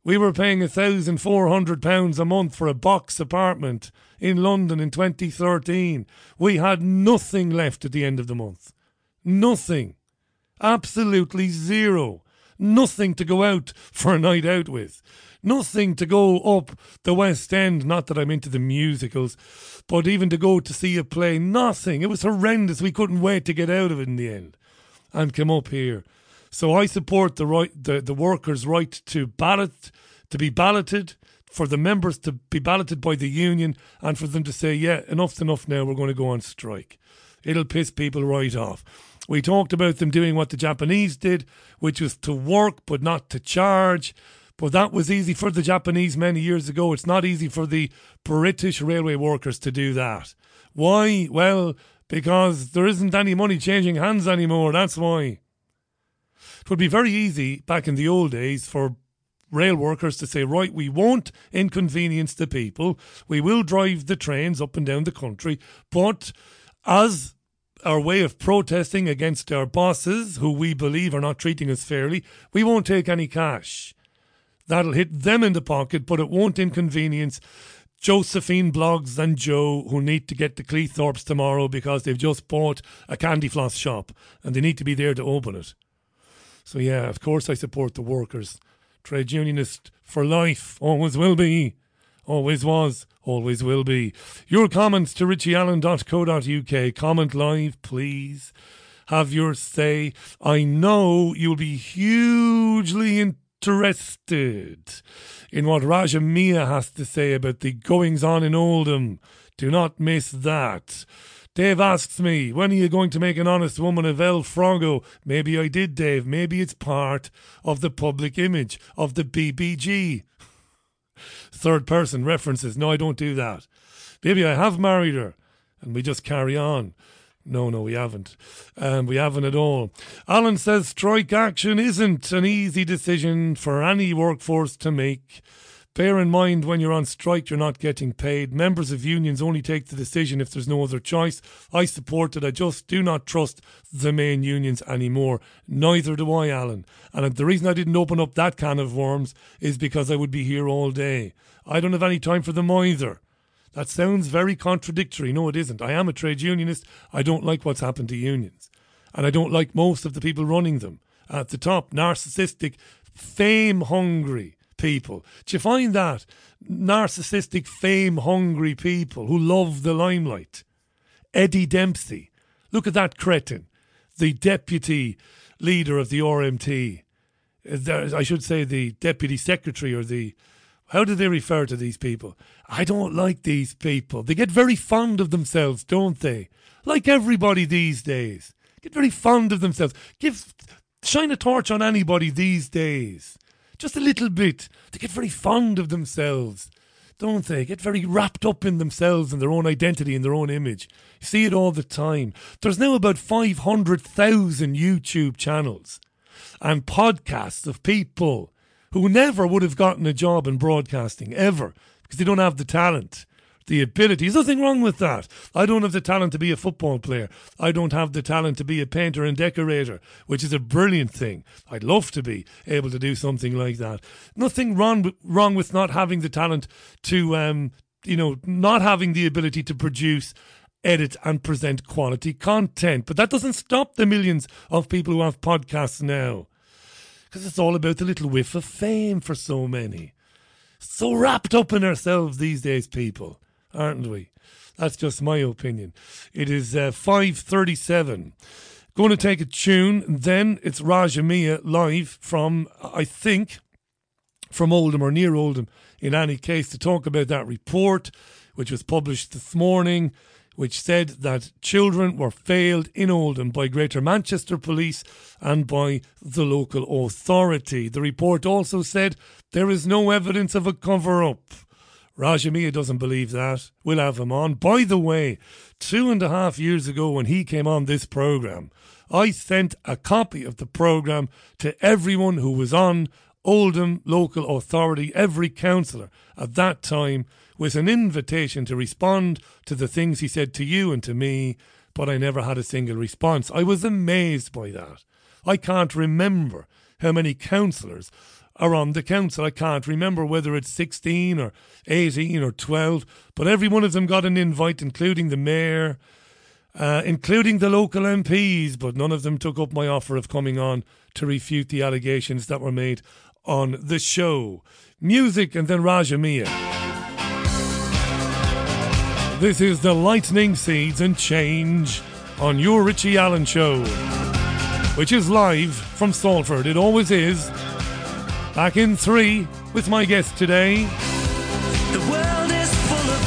Speaker 1: We were paying £1,400 a month for a box apartment in London in 2013. We had nothing left at the end of the month. Nothing. Absolutely zero. Nothing to go out for a night out with. Nothing to go up the West End. Not that I'm into the musicals, but even to go to see a play, nothing. It was horrendous. We couldn't wait to get out of it in the end and come up here. So I support the right, the, the workers' right to ballot, to be balloted, for the members to be balloted by the union, and for them to say, yeah, enough's enough now. We're going to go on strike. It'll piss people right off. We talked about them doing what the Japanese did, which was to work but not to charge. But that was easy for the Japanese many years ago. It's not easy for the British railway workers to do that. Why? Well, because there isn't any money changing hands anymore. That's why. It would be very easy back in the old days for rail workers to say, right, we won't inconvenience the people. We will drive the trains up and down the country. But as our way of protesting against our bosses, who we believe are not treating us fairly, we won't take any cash. That'll hit them in the pocket, but it won't inconvenience Josephine Bloggs and Joe who need to get to Cleethorpes tomorrow because they've just bought a candy floss shop and they need to be there to open it. So yeah, of course I support the workers. Trade unionist for life, always will be, always was, always will be. Your comments to richieallen.co.uk. Comment live, please. Have your say. I know you'll be hugely in interested in what Raja Miah has to say about the goings on in Oldham. Do not miss that. Dave asks me, when are you going to make an honest woman of El Frago? Maybe I did, Dave. Maybe it's part of the public image of the BBG. Third person references. No, I don't do that. Maybe I have married her and we just carry on. No, no, we haven't. Um, we haven't at all. Alan says strike action isn't an easy decision for any workforce to make. Bear in mind when you're on strike, you're not getting paid. Members of unions only take the decision if there's no other choice. I support it. I just do not trust the main unions anymore. Neither do I, Alan. And the reason I didn't open up that can of worms is because I would be here all day. I don't have any time for them either. That sounds very contradictory. No, it isn't. I am a trade unionist. I don't like what's happened to unions. And I don't like most of the people running them. At the top, narcissistic, fame hungry people. Do you find that? Narcissistic, fame hungry people who love the limelight. Eddie Dempsey. Look at that cretin, the deputy leader of the RMT. I should say the deputy secretary or the how do they refer to these people? I don't like these people. They get very fond of themselves, don't they? Like everybody these days. Get very fond of themselves. Give shine a torch on anybody these days. Just a little bit. They get very fond of themselves. Don't they? Get very wrapped up in themselves and their own identity and their own image. You see it all the time. There's now about 500,000 YouTube channels and podcasts of people who never would have gotten a job in broadcasting, ever, because they don't have the talent, the ability. There's nothing wrong with that. I don't have the talent to be a football player. I don't have the talent to be a painter and decorator, which is a brilliant thing. I'd love to be able to do something like that. Nothing wrong, wrong with not having the talent to, um, you know, not having the ability to produce edit and present quality content. But that doesn't stop the millions of people who have podcasts now because it's all about the little whiff of fame for so many. So wrapped up in ourselves these days, people, aren't we? That's just my opinion. It is uh, 5.37. Going to take a tune, then it's Raja Miah live from, I think, from Oldham or near Oldham, in any case, to talk about that report, which was published this morning which said that children were failed in Oldham by Greater Manchester Police and by the local authority. The report also said there is no evidence of a cover up. Raja Miah doesn't believe that. We'll have him on. By the way, two and a half years ago when he came on this programme, I sent a copy of the programme to everyone who was on Oldham Local Authority, every councillor at that time with an invitation to respond to the things he said to you and to me, but I never had a single response. I was amazed by that. I can't remember how many councillors are on the council. I can't remember whether it's 16 or 18 or 12, but every one of them got an invite, including the mayor, uh, including the local MPs, but none of them took up my offer of coming on to refute the allegations that were made on the show. Music and then Raja Miah. This is the Lightning Seeds and Change on your Richie Allen Show, which is live from Salford. It always is. Back in three with my guest today. The world is full of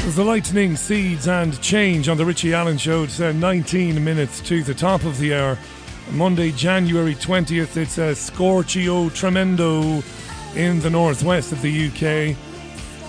Speaker 1: fools. The Lightning Seeds and Change on the Richie Allen Show. It's uh, 19 minutes to the top of the hour. Monday, January 20th. It's a Scorchio Tremendo in the northwest of the UK.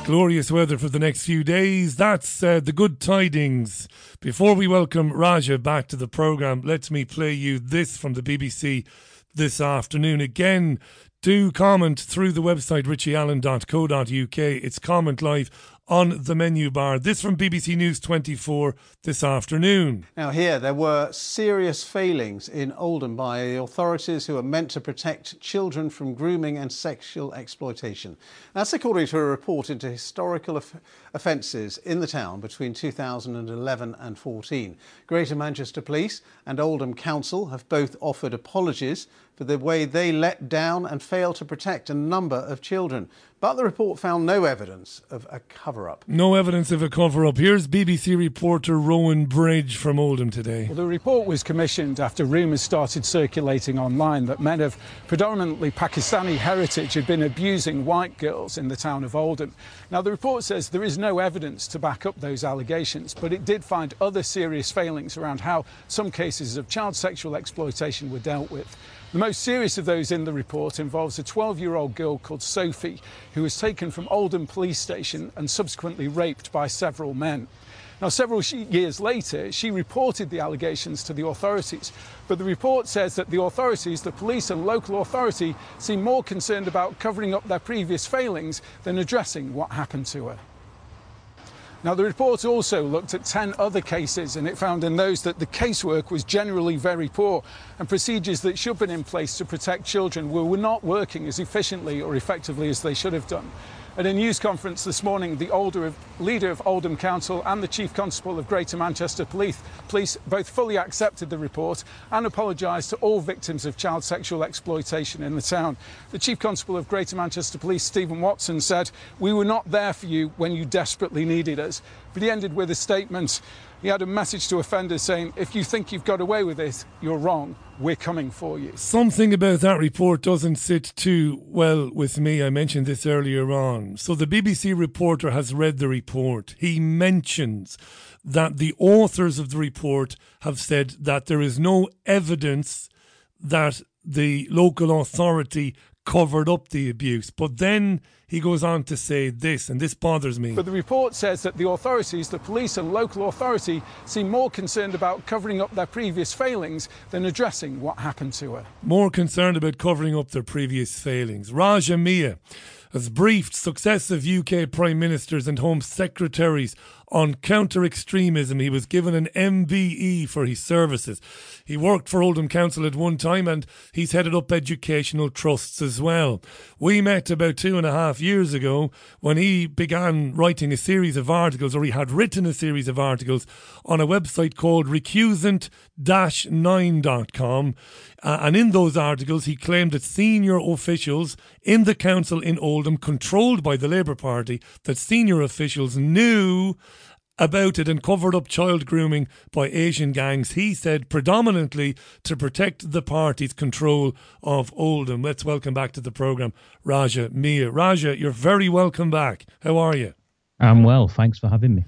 Speaker 1: Glorious weather for the next few days. That's uh, the good tidings. Before we welcome Raja back to the programme, let me play you this from the BBC this afternoon. Again, do comment through the website richieallen.co.uk. It's comment live on the menu bar. This from BBC News 24 this afternoon.
Speaker 13: Now, here, there were serious failings in Oldham by the authorities who are meant to protect children from grooming and sexual exploitation. That's according to a report into historical off- offences in the town between 2011 and 14. Greater Manchester Police and Oldham Council have both offered apologies for the way they let down and failed to protect a number of children. But the report found no evidence of a cover up.
Speaker 1: No evidence of a cover up. Here's BBC reporter Rowan Bridge from Oldham today.
Speaker 4: Well, the report was commissioned after rumours started circulating online that men of predominantly Pakistani heritage had been abusing white girls in the town of Oldham. Now, the report says there is no evidence to back up those allegations, but it did find other serious failings around how some cases of child sexual exploitation were dealt with. The most serious of those in the report involves a 12 year old girl called Sophie, who was taken from Oldham Police Station and subsequently raped by several men. Now, several years later, she reported the allegations to the authorities, but the report says that the authorities, the police and local authority, seem more concerned about covering up their previous failings than addressing what happened to her. Now, the report also looked at 10 other cases and it found in those that the casework was generally very poor and procedures that should have been in place to protect children were, not working as efficiently or effectively as they should have done. At a news conference this morning, the older leader of Oldham Council and the Chief Constable of Greater Manchester Police, police both fully accepted the report and apologised to all victims of child sexual exploitation in the town. The Chief Constable of Greater Manchester Police, Stephen Watson, said, We were not there for you when you desperately needed us. But he ended with a statement. He had a message to offenders saying, if you think you've got away with this, you're wrong. We're coming for you.
Speaker 1: Something about that report doesn't sit too well with me. I mentioned this earlier on. So the BBC reporter has read the report. He mentions that the authors of the report have said that there is no evidence that the local authority covered up the abuse. But then he goes on to say this, and this bothers me.
Speaker 4: But the report says that the authorities, the police and local authority, seem more concerned about covering up their previous failings than addressing what happened to her.
Speaker 1: More concerned about covering up their previous failings. Raja Miah has briefed successive UK Prime Ministers and Home Secretaries on counter extremism. He was given an MBE for his services. He worked for Oldham Council at one time and he's headed up educational trusts as well. We met about two and a half years ago when he began writing a series of articles, or he had written a series of articles on a website called recusant-9.com. Uh, and in those articles, he claimed that senior officials in the council in Oldham, controlled by the Labour Party, that senior officials knew about it and covered up child grooming by Asian gangs, he said predominantly to protect the party's control of Oldham. Let's welcome back to the programme Raja Miah. Raja, you're very welcome back. How are you?
Speaker 14: I'm well. Thanks for having me.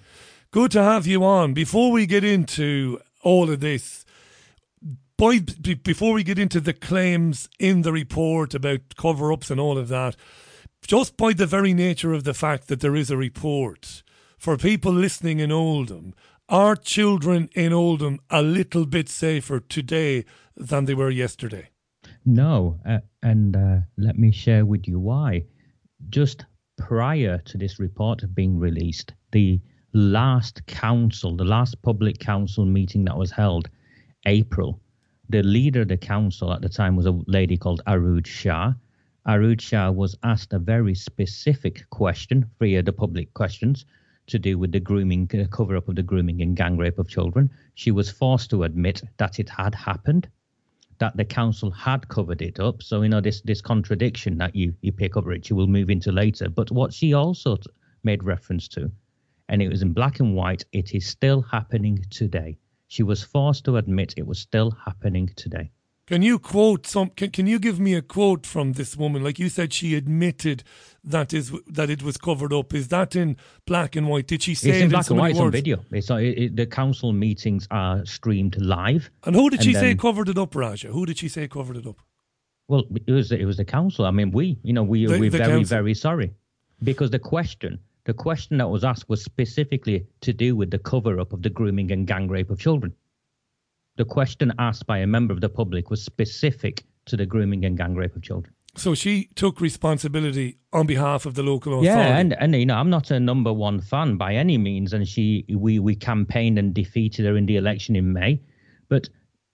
Speaker 1: Good to have you on. Before we get into all of this, by, before we get into the claims in the report about cover ups and all of that, just by the very nature of the fact that there is a report, for people listening in Oldham, are children in Oldham a little bit safer today than they were yesterday?
Speaker 14: No, uh, and uh, let me share with you why. Just prior to this report being released, the last council, the last public council meeting that was held, April, the leader of the council at the time was a lady called Arooj Shah. Arooj Shah was asked a very specific question, via the public questions, to do with the grooming, uh, cover up of the grooming and gang rape of children. She was forced to admit that it had happened, that the council had covered it up. So, you know, this, this contradiction that you, you pick up, Richie, we'll move into later. But what she also t- made reference to, and it was in black and white, it is still happening today. She was forced to admit it was still happening today.
Speaker 1: Can you quote some? Can, can you give me a quote from this woman? Like you said, she admitted that is that it was covered up. Is that in black and white? Did she say
Speaker 14: it's in black and white?
Speaker 1: It's
Speaker 14: on video. It's uh, it, it, the council meetings are streamed live.
Speaker 1: And who did she then, say covered it up, Raja? Who did she say covered it up?
Speaker 14: Well, it was it was the council. I mean, we you know we the, we're the very council. very sorry because the question the question that was asked was specifically to do with the cover up of the grooming and gang rape of children the question asked by a member of the public was specific to the grooming and gang rape of children.
Speaker 1: So she took responsibility on behalf of the local authority.
Speaker 14: Yeah, and, and you know, I'm not a number one fan by any means, and she we we campaigned and defeated her in the election in May. But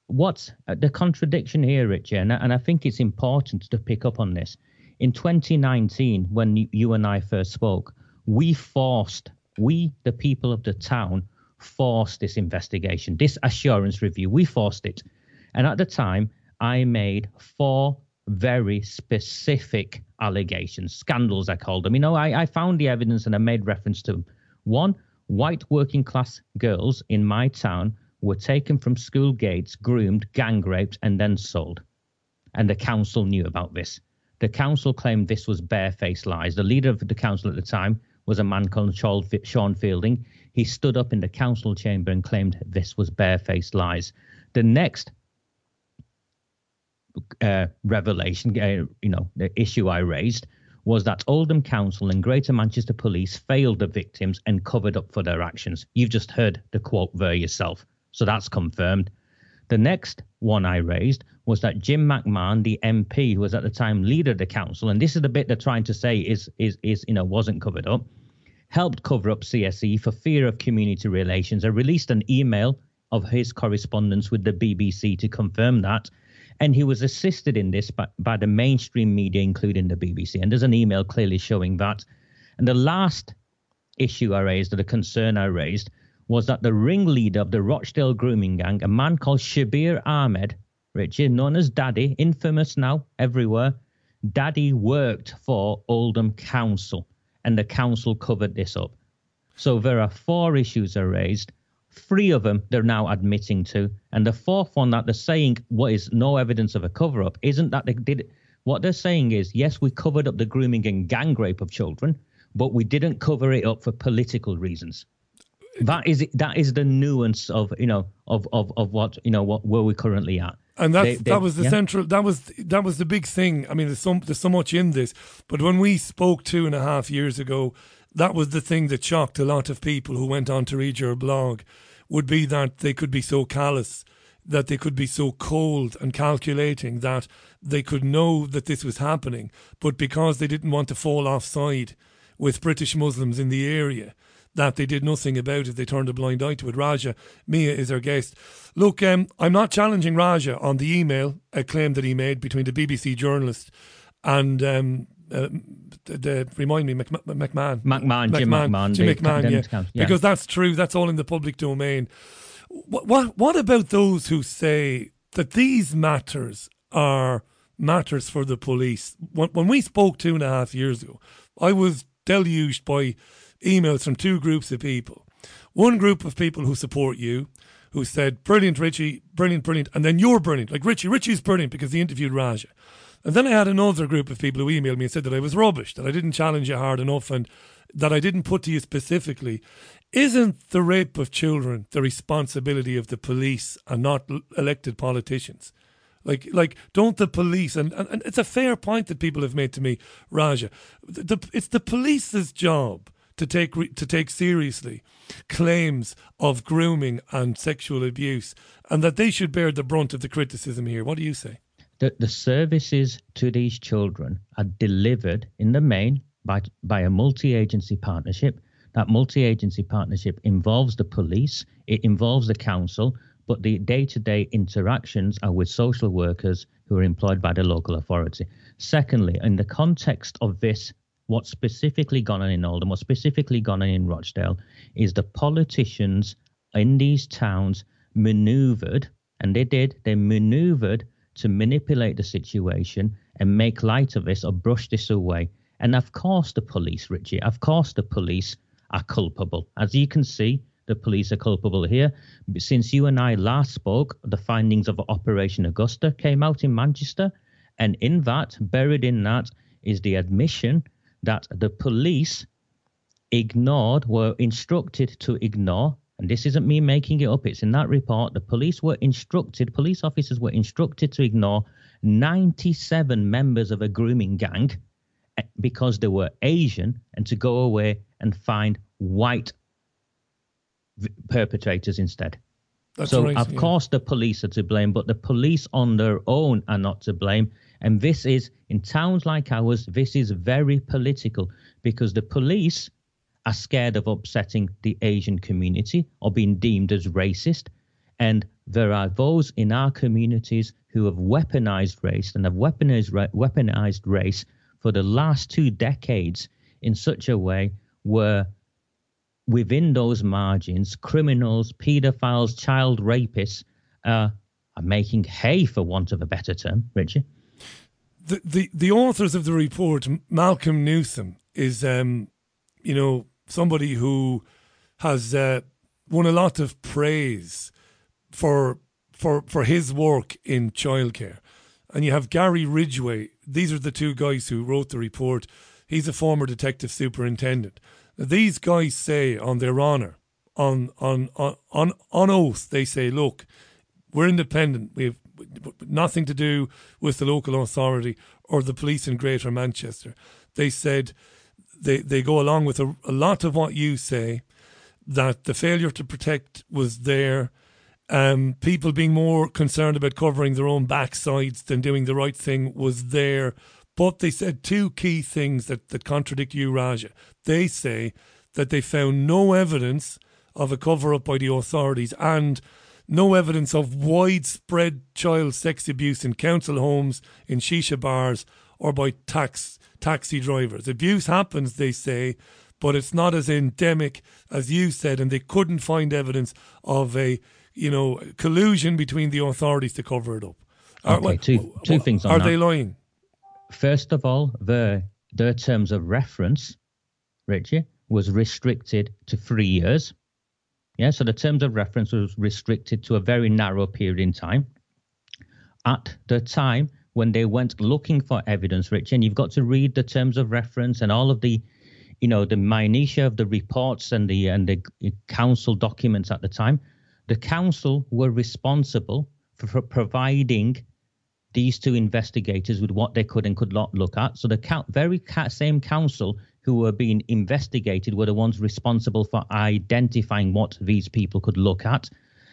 Speaker 14: what's uh, the contradiction here, Richard? And, and I think it's important to pick up on this. In 2019, when you and I first spoke, we forced we, the people of the town, forced this investigation, this assurance review. We forced it. And at the time, I made four very specific allegations, scandals, I called them. You know, I, I found the evidence and I made reference to them. One, white working class girls in my town were taken from school gates, groomed, gang raped, and then sold. And the council knew about this. The council claimed this was barefaced lies. The leader of the council at the time was a man called Sean Fielding. He stood up in the council chamber and claimed this was barefaced lies. The next uh, revelation, uh, you know, the issue I raised was that Oldham Council and Greater Manchester Police failed the victims and covered up for their actions. You've just heard the quote there yourself. So that's confirmed. The next one I raised was that Jim McMahon, the MP who was at the time leader of the council, and this is the bit they're trying to say is is is you know wasn't covered up helped cover up CSE for fear of community relations and released an email of his correspondence with the BBC to confirm that. And he was assisted in this by, by the mainstream media, including the BBC. And there's an email clearly showing that. And the last issue I raised, or the concern I raised, was that the ringleader of the Rochdale grooming gang, a man called Shabir Ahmed, Richard, known as Daddy, infamous now everywhere, Daddy worked for Oldham Council, and the council covered this up. So there are four issues are raised. Three of them they're now admitting to, and the fourth one that they're saying what is no evidence of a cover up isn't that they did. What they're saying is yes, we covered up the grooming and gang rape of children, but we didn't cover it up for political reasons. That is that is the nuance of you know of of, of what you know what where we're currently at.
Speaker 1: And they, that was the yeah. central. That was that was the big thing. I mean, there's so there's so much in this, but when we spoke two and a half years ago, that was the thing that shocked a lot of people who went on to read your blog. Would be that they could be so callous, that they could be so cold and calculating that they could know that this was happening, but because they didn't want to fall offside with British Muslims in the area, that they did nothing about it. They turned a blind eye to it. Raja Miah is our guest. Look, um, I'm not challenging Raja on the email a claim that he made between the BBC journalist and um, uh, the, the, remind me McMahon
Speaker 14: McMahon McMahon Jim McMahon,
Speaker 1: Jim McMahon yeah. yeah. because that's true. That's all in the public domain. What, what what about those who say that these matters are matters for the police? When, when we spoke two and a half years ago, I was deluged by emails from two groups of people. One group of people who support you, who said, Brilliant, Richie, brilliant, brilliant. And then you're brilliant. Like Richie, Richie's brilliant because he interviewed Raja. And then I had another group of people who emailed me and said that I was rubbish, that I didn't challenge you hard enough, and that I didn't put to you specifically. Isn't the rape of children the responsibility of the police and not elected politicians? Like, like, don't the police? And, and, and it's a fair point that people have made to me, Raja. The, it's the police's job to take to take seriously claims of grooming and sexual abuse, and that they should bear the brunt of the criticism here. What do you say?
Speaker 14: That the services to these children are delivered in the main by by a multi-agency partnership. That multi-agency partnership involves the police, it involves the council, but the day-to-day interactions are with social workers who are employed by the local authority. Secondly, in the context of this what's specifically gone on in Oldham, what's specifically gone on in Rochdale, is the politicians in these towns maneuvered, and they did, they maneuvered to manipulate the situation and make light of this or brush this away. And of course, the police, Richie, of course, the police are culpable. As you can see, the police are culpable here. Since you and I last spoke, the findings of Operation Augusta came out in Manchester. And in that, buried in that, is the admission that the police ignored, were instructed to ignore, and this isn't me making it up, it's in that report. The police were instructed, police officers were instructed to ignore 97 members of a grooming gang eh, because they were Asian and to go away and find white perpetrators instead. That's so, right, of yeah. course, the police are to blame, but the police on their own are not to blame. And this is, in towns like ours, this is very political because the police are scared of upsetting the Asian community or being deemed as racist. And there are those in our communities who have weaponized race and have weaponized, weaponized race for the last two decades in such a way where within those margins, criminals, paedophiles, child rapists uh, are making hay, for want of a better term, Richard
Speaker 1: the, the, the authors of the report, Malcolm Newsam, is um, you know somebody who has uh, won a lot of praise for for for his work in childcare, and you have Gary Ridgway. These are the two guys who wrote the report. He's a former detective superintendent. These guys say on their honour, on on on on on oath, they say, look, we're independent. We've nothing to do with the local authority or the police in Greater Manchester. They said they, they go along with a, a lot of what you say that the failure to protect was there. Um, people being more concerned about covering their own backsides than doing the right thing was there. But they said two key things that, that contradict you, Raja. They say that they found no evidence of a cover up by the authorities and no evidence of widespread child sex abuse in council homes, in shisha bars, or by tax, taxi drivers. Abuse happens, they say, but it's not as endemic as you said, and they couldn't find evidence of a you know collusion between the authorities to cover it up.
Speaker 14: Okay, are, two, two things
Speaker 1: Are
Speaker 14: that.
Speaker 1: they lying?
Speaker 14: First of all, the their terms of reference, Richie, was restricted to three years. Yeah, so the terms of reference was restricted to a very narrow period in time. At the time when they went looking for evidence, Richie, and you've got to read the terms of reference and all of the, you know, the minutiae of the reports and the and the council documents at the time. The council were responsible for, for providing these two investigators with what they could and could not look at. So the very same council who were being investigated were the ones responsible for identifying what these people could look at.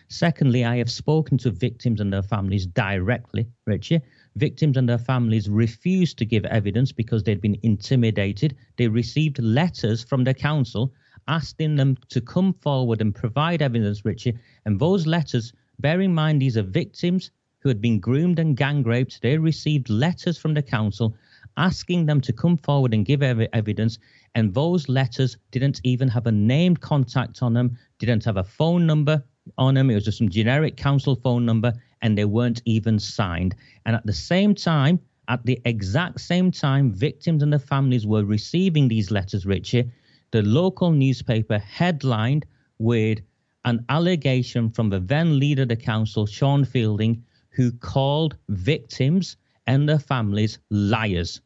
Speaker 14: Secondly, I have spoken to victims and their families directly, Richie. Victims and their families refused to give evidence because they'd been intimidated. They received letters from the council asking them to come forward and provide evidence, Richie. And those letters, bear in mind, these are victims who had been groomed and gang raped. They received letters from the council asking them to come forward and give ev- evidence. And those letters didn't even have a named contact on them, didn't have a phone number on them. It was just some generic council phone number, and they weren't even signed. And at the same time, at the exact same time, victims and their families were receiving these letters, Richie. The local newspaper headlined with an allegation from the then leader of the council, Sean Fielding, who called victims and their families liars.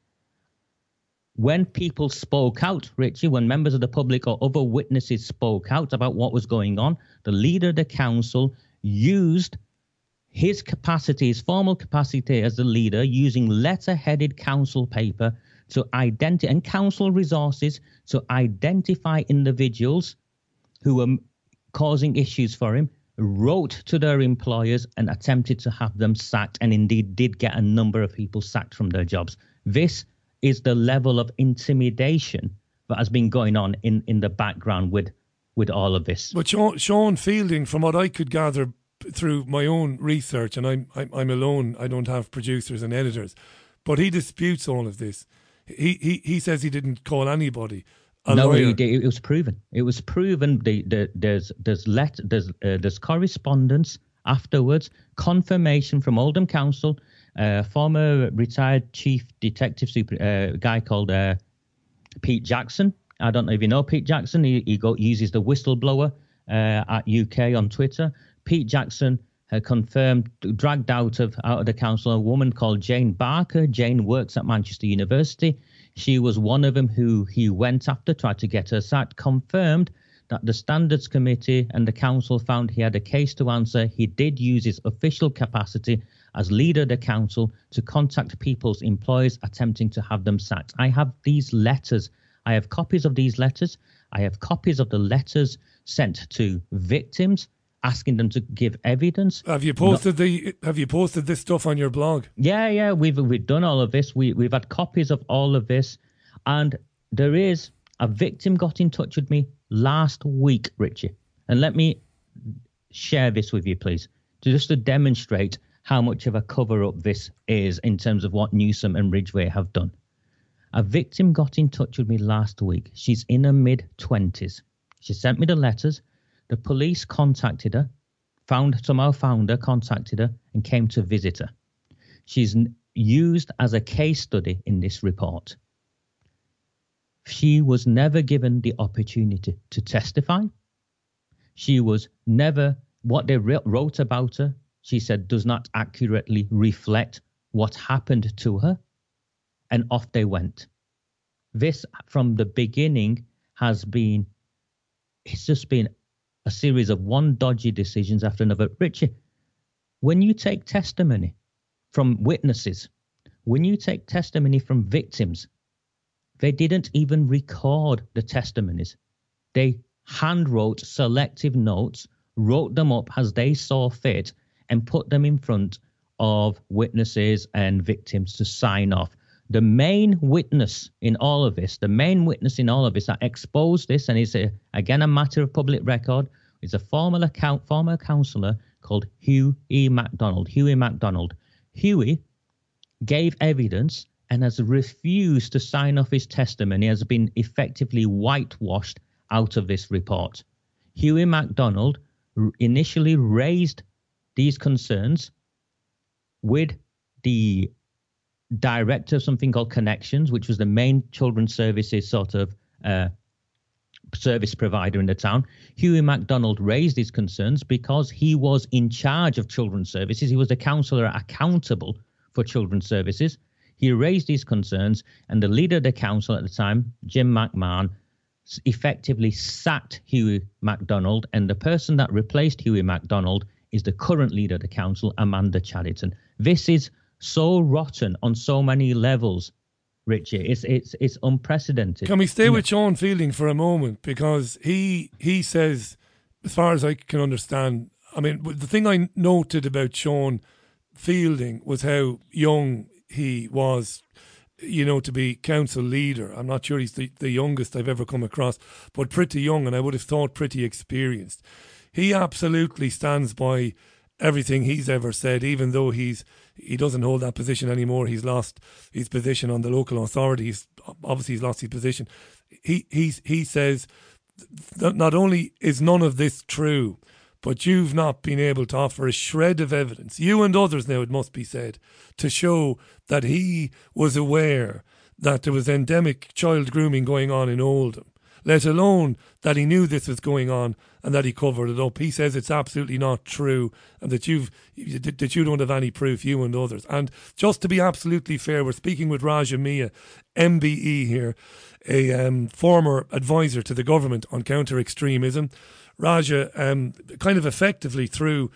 Speaker 14: When people spoke out, Richie, when members of the public or other witnesses spoke out about what was going on, the leader of the council used his capacity, his formal capacity as the leader, using letter headed council paper to identify and council resources to identify individuals who were causing issues for him, wrote to their employers and attempted to have them sacked, and indeed did get a number of people sacked from their jobs. This is the level of intimidation that has been going on in, in the background with with all of this.
Speaker 1: But Sean, Sean Fielding, from what I could gather through my own research, and I'm, I'm I'm alone, I don't have producers and editors, but he disputes all of this. He he he says he didn't call anybody.
Speaker 14: No,
Speaker 1: lawyer.
Speaker 14: it was proven. It was proven. The, the, there's there's let there's uh, there's correspondence afterwards, confirmation from Oldham Council uh, former retired chief detective super uh, guy called uh, Pete Jackson. I don't know if you know Pete Jackson. He, he go, uses the whistleblower uh, at UK on Twitter. Pete Jackson had confirmed, dragged out of out of the council, a woman called Jane Barker. Jane works at Manchester University. She was one of them who he went after, tried to get her sacked. Confirmed that the standards committee and the council found he had a case to answer. He did use his official capacity as leader of the council to contact people's employers attempting to have them sacked. I have these letters. I have copies of these letters. I have copies of the letters sent to victims asking them to give evidence.
Speaker 1: Have you posted no, the Have you posted this stuff on your blog?
Speaker 14: Yeah, yeah, we've we've done all of this. We we've had copies of all of this, and there is a victim got in touch with me last week, Richie, and let me share this with you, please, just to demonstrate how much of a cover up this is in terms of what Newsam and Ridgway have done. A victim got in touch with me last week. She's in her mid 20s. She sent me the letters. The police contacted her, found somehow found her, contacted her, and came to visit her. She's used as a case study in this report. She was never given the opportunity to testify. She was never, what they wrote about her she said, does not accurately reflect what happened to her. And off they went. This, from the beginning, has been, it's just been a series of one dodgy decisions after another. Richie, when you take testimony from witnesses, when you take testimony from victims, they didn't even record the testimonies. They handwrote selective notes, wrote them up as they saw fit, and put them in front of witnesses and victims to sign off. The main witness in all of this, the main witness in all of this that exposed this, and it's a, again a matter of public record, is a former account, former councillor called Hugh E. MacDonald. Hughie MacDonald. Hughie gave evidence and has refused to sign off his testimony, has been effectively whitewashed out of this report. Hughie MacDonald initially raised these concerns with the director of something called Connections, which was the main children's services sort of uh, service provider in the town. Hughie MacDonald raised his concerns because he was in charge of children's services. He was the councillor accountable for children's services. He raised his concerns, and the leader of the council at the time, Jim McMahon, effectively sacked Hughie MacDonald, and the person that replaced Hughie MacDonald is the current leader of the council, Amanda Chadderton. This is so rotten on so many levels, Richie. It's it's it's unprecedented.
Speaker 1: Can we stay with Sean Fielding for a moment because he he says, as far as I can understand, I mean the thing I noted about Sean Fielding was how young he was you know, to be council leader. I'm not sure he's the, the youngest I've ever come across, but pretty young, and I would have thought pretty experienced. He absolutely stands by everything he's ever said, even though he's he doesn't hold that position anymore. He's lost his position on the local authorities. Obviously, he's lost his position. He he he says that not only is none of this true, but you've not been able to offer a shred of evidence, you and others now, it must be said, to show that he was aware that there was endemic child grooming going on in Oldham let alone that he knew this was going on and that he covered it up. He says it's absolutely not true and that you've that you don't have any proof, you and others. And just to be absolutely fair, we're speaking with Raja Miah, MBE here, a um, former advisor to the government on counter extremism. Raja um, kind of effectively through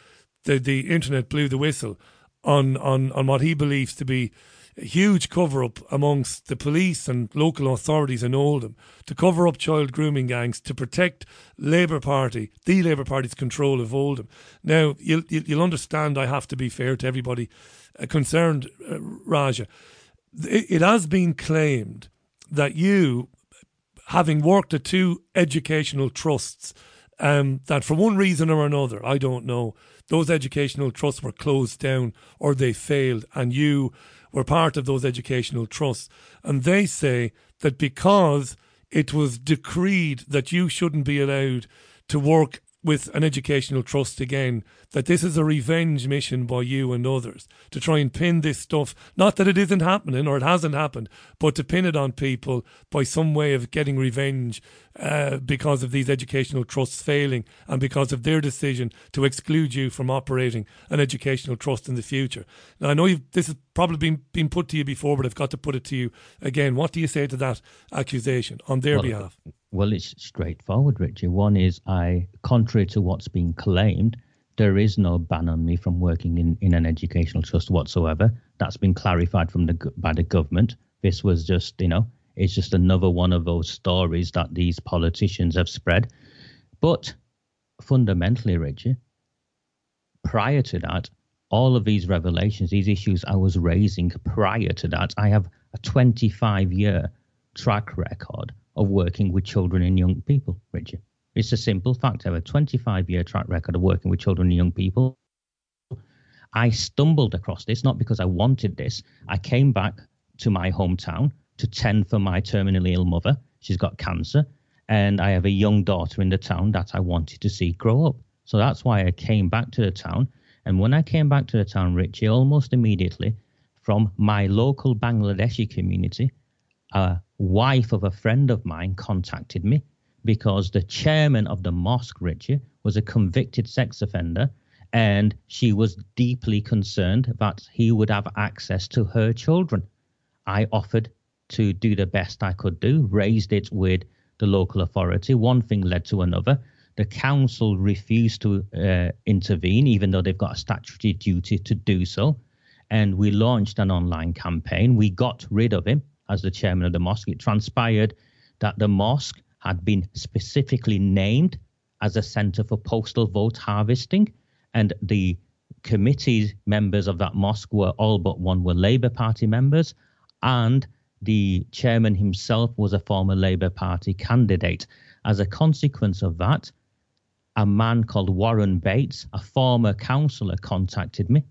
Speaker 1: the the internet blew the whistle on on on what he believes to be huge cover up amongst the police and local authorities in Oldham to cover up child grooming gangs to protect Labour Party, the Labour Party's control of Oldham. Now, you'll, you'll understand I have to be fair to everybody uh, concerned, uh, Raja. It, it has been claimed that you, having worked at two educational trusts, um, that for one reason or another, I don't know, those educational trusts were closed down or they failed, and you were part of those educational trusts. And they say that because it was decreed that you shouldn't be allowed to work with an educational trust again that this is a revenge mission by you and others to try and pin this stuff. Not that it isn't happening or it hasn't happened but to pin it on people by some way of getting revenge uh, because of these educational trusts failing and because of their decision to exclude you from operating an educational trust in the future. Now I know this has probably been, been put to you before but I've got to put it to you again. What do you say to that accusation on their
Speaker 14: well,
Speaker 1: behalf
Speaker 14: well, it's straightforward, Richard. One is I, contrary to what's been claimed, there is no ban on me from working in, in an educational trust whatsoever. That's been clarified from the by the government. This was just, you know, it's just another one of those stories that these politicians have spread. But fundamentally, Richard, prior to that, all of these revelations, these issues I was raising prior to that, I have a 25 year track record of working with children and young people, Richard. It's a simple fact. I have a 25 year track record of working with children and young people. I stumbled across this not because I wanted this. I came back to my hometown to tend for my terminally ill mother. She's got cancer, and I have a young daughter in the town that I wanted to see grow up. So that's why I came back to the town. And when I came back to the town, Richie, almost immediately from my local Bangladeshi community, a wife of a friend of mine contacted me because the chairman of the mosque, Richie, was a convicted sex offender and she was deeply concerned that he would have access to her children. I offered to do the best I could do, raised it with the local authority. One thing led to another. The council refused to uh, intervene, even though they've got a statutory duty to do so. And we launched an online campaign. We got rid of him as the chairman of the mosque, it transpired that the mosque had been specifically named as a center for postal vote harvesting, and the committee members of that mosque were all but one were Labour Party members. and the chairman himself was a former Labour Party candidate. As a consequence of that, a man called Warren Bates, a former councillor, contacted me,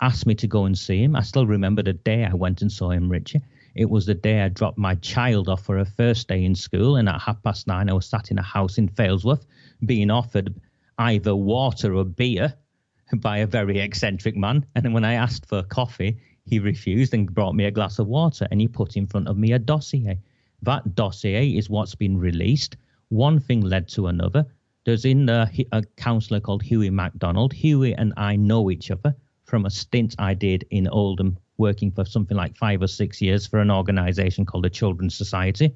Speaker 14: asked me to go and see him. I still remember the day I went and saw him, Richie. It was the day I dropped my child off for her first day in school, and at half past nine, I was sat in a house in Failsworth being offered either water or beer by a very eccentric man. And when I asked for coffee, he refused and brought me a glass of water and he put in front of me a dossier. That dossier is what's been released. One thing led to another. There's in there a councillor called Hughie MacDonald. Hughie and I know each other from a stint I did in Oldham, working for something like five or six years for an organisation called the Children's Society.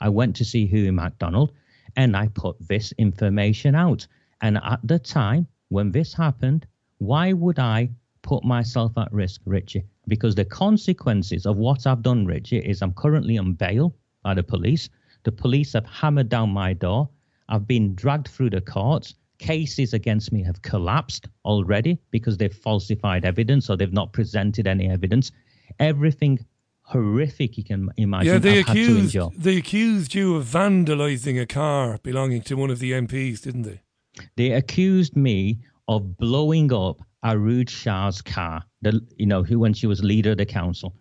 Speaker 14: I went to see Hughie MacDonald and I put this information out. And at the time when this happened, why would I put myself at risk, Richie? Because the consequences of what I've done, Richie, is I'm currently on bail by the police. The police have hammered down my door. I've been dragged through the courts. Cases against me have collapsed already because they've falsified evidence or they've not presented any evidence. Everything horrific you can imagine.
Speaker 1: Yeah, they
Speaker 14: I've
Speaker 1: accused they accused you of vandalising a car belonging to one of the MPs, didn't they?
Speaker 14: They accused me of blowing up Arooj Shah's car. The you know who when she was leader of the council.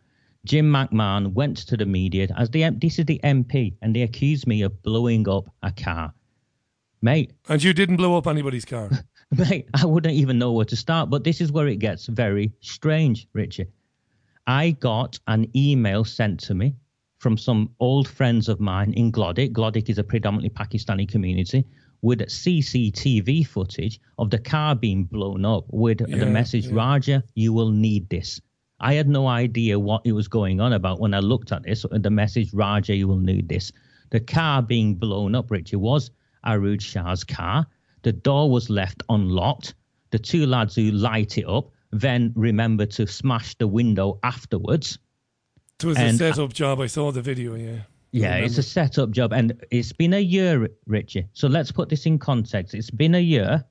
Speaker 14: Jim McMahon went to the media as the this is the MP, and they accused me of blowing up a car, mate.
Speaker 1: And you didn't blow up anybody's car,
Speaker 14: mate. I wouldn't even know where to start. But this is where it gets very strange, Richard. I got an email sent to me from some old friends of mine in Glodwick. Glodwick is a predominantly Pakistani community with CCTV footage of the car being blown up with yeah, the message, yeah. Raja, you will need this. I had no idea what it was going on about when I looked at this. The message, Raja, you will need this. The car being blown up, Richard, was Arooj Shah's car. The door was left unlocked. The two lads who light it up then remember to smash the window afterwards.
Speaker 1: It was and, a setup job. I saw the video, yeah.
Speaker 14: Yeah, it's a setup job. And it's been a year, Richie. So let's put this in context. It's been a year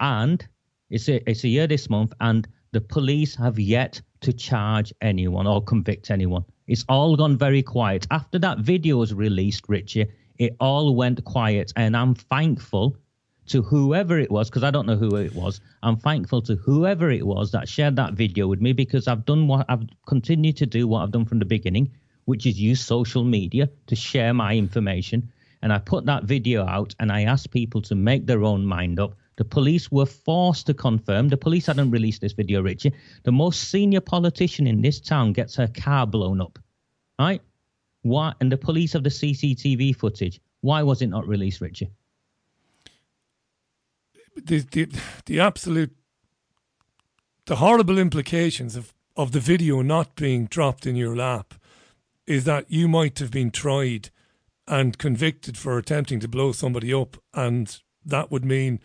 Speaker 14: and it's a, it's a year this month, and the police have yet to charge anyone or convict anyone. It's all gone very quiet. After that video was released, Richie, it all went quiet. And I'm thankful to whoever it was, because I don't know who it was. I'm thankful to whoever it was that shared that video with me because I've done what I've continued to do what I've done from the beginning, which is use social media to share my information. And I put that video out and I asked people to make their own mind up. The police were forced to confirm. The police hadn't released this video, Richie. The most senior politician in this town gets her car blown up. Right? Why? And the police have the CCTV footage. Why was it not released, Richie?
Speaker 1: the, the the absolute the horrible implications of, of the video not being dropped in your lap is that you might have been tried and convicted for attempting to blow somebody up and that would mean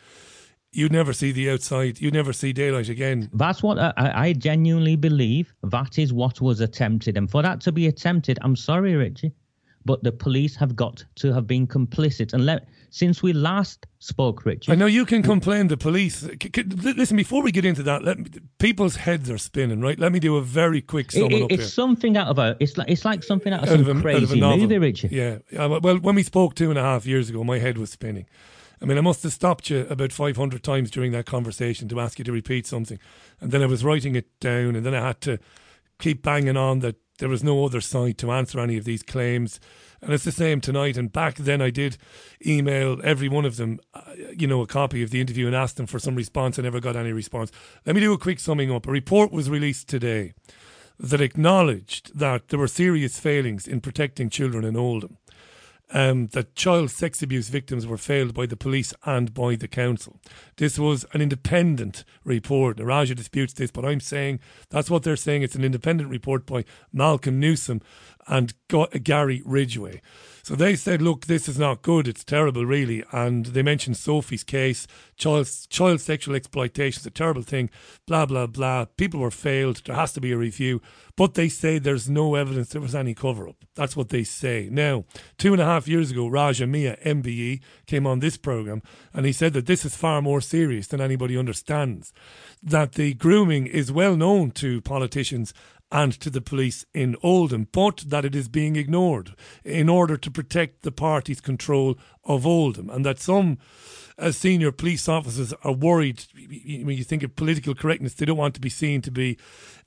Speaker 1: you'd never see the outside you'd never see daylight again
Speaker 14: that's what I, I genuinely believe that is what was attempted and for that to be attempted i'm sorry richie but the police have got to have been complicit and let since we last spoke, Richie.
Speaker 1: I know you can complain the police. listen, before we get into that, let me, people's heads are spinning. Right, let me do a very quick sum
Speaker 14: it,
Speaker 1: up
Speaker 14: It's
Speaker 1: here.
Speaker 14: something out of a. It's like it's like something out of out some of a, crazy of movie, Richie.
Speaker 1: Yeah. Uh, well, when we spoke two and a half years ago, my head was spinning. I mean, I must have stopped you about 500 times during that conversation to ask you to repeat something. And then I was writing it down, and then I had to keep banging on that there was no other side to answer any of these claims. And it's the same tonight. And back then, I did email every one of them, uh, you know, a copy of the interview and asked them for some response. I never got any response. Let me do a quick summing up. A report was released today that acknowledged that there were serious failings in protecting children in Oldham um, that child sex abuse victims were failed by the police and by the council. This was an independent report. Naraja disputes this, but I'm saying that's what they're saying. It's an independent report by Malcolm Newsam and Gary Ridgway. So they said, look, this is not good. It's terrible, really. And they mentioned Sophie's case. Child, child sexual exploitation is a terrible thing. Blah, blah, blah. People were failed. There has to be a review. But they say there's no evidence there was any cover up. That's what they say. Now, two and a half years ago, Raja Miah, MBE, came on this programme and he said that this is far more serious than anybody understands that the grooming is well known to politicians and to the police in Oldham, but that it is being ignored in order to protect the party's control of Oldham, and that some as senior police officers are worried when you think of political correctness, they don't want to be seen to be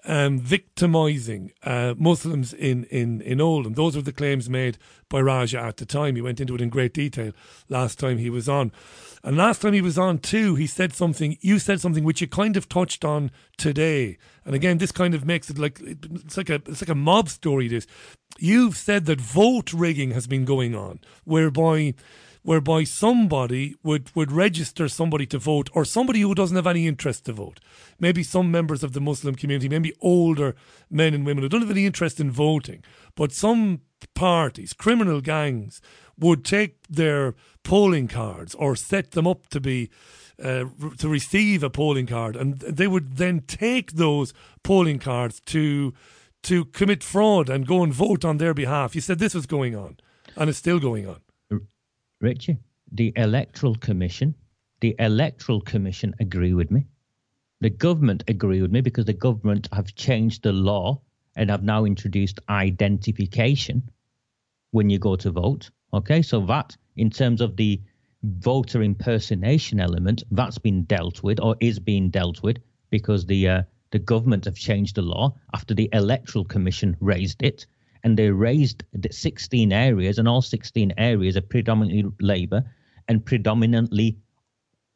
Speaker 1: um, victimising uh, Muslims in, in, in Oldham. Those were the claims made by Raja at the time. He went into it in great detail last time he was on. And last time he was on too, he said something, you said something which you kind of touched on today. And again, this kind of makes it like, it's like a, it's like a mob story, this. You've said that vote rigging has been going on, whereby whereby somebody would, would register somebody to vote or somebody who doesn't have any interest to vote. Maybe some members of the Muslim community, maybe older men and women who don't have any interest in voting, but some parties, criminal gangs, would take their polling cards or set them up to be uh, to receive a polling card, and they would then take those polling cards to to commit fraud and go and vote on their behalf. You said this was going on, and it's still going on.
Speaker 14: Richie, the Electoral Commission, the Electoral Commission agree with me. The government agree with me because the government have changed the law and have now introduced identification when you go to vote. Okay, so that in terms of the voter impersonation element, that's been dealt with or is being dealt with because the uh, the government have changed the law after the Electoral Commission raised it and they raised 16 areas, and all 16 areas are predominantly Labour and predominantly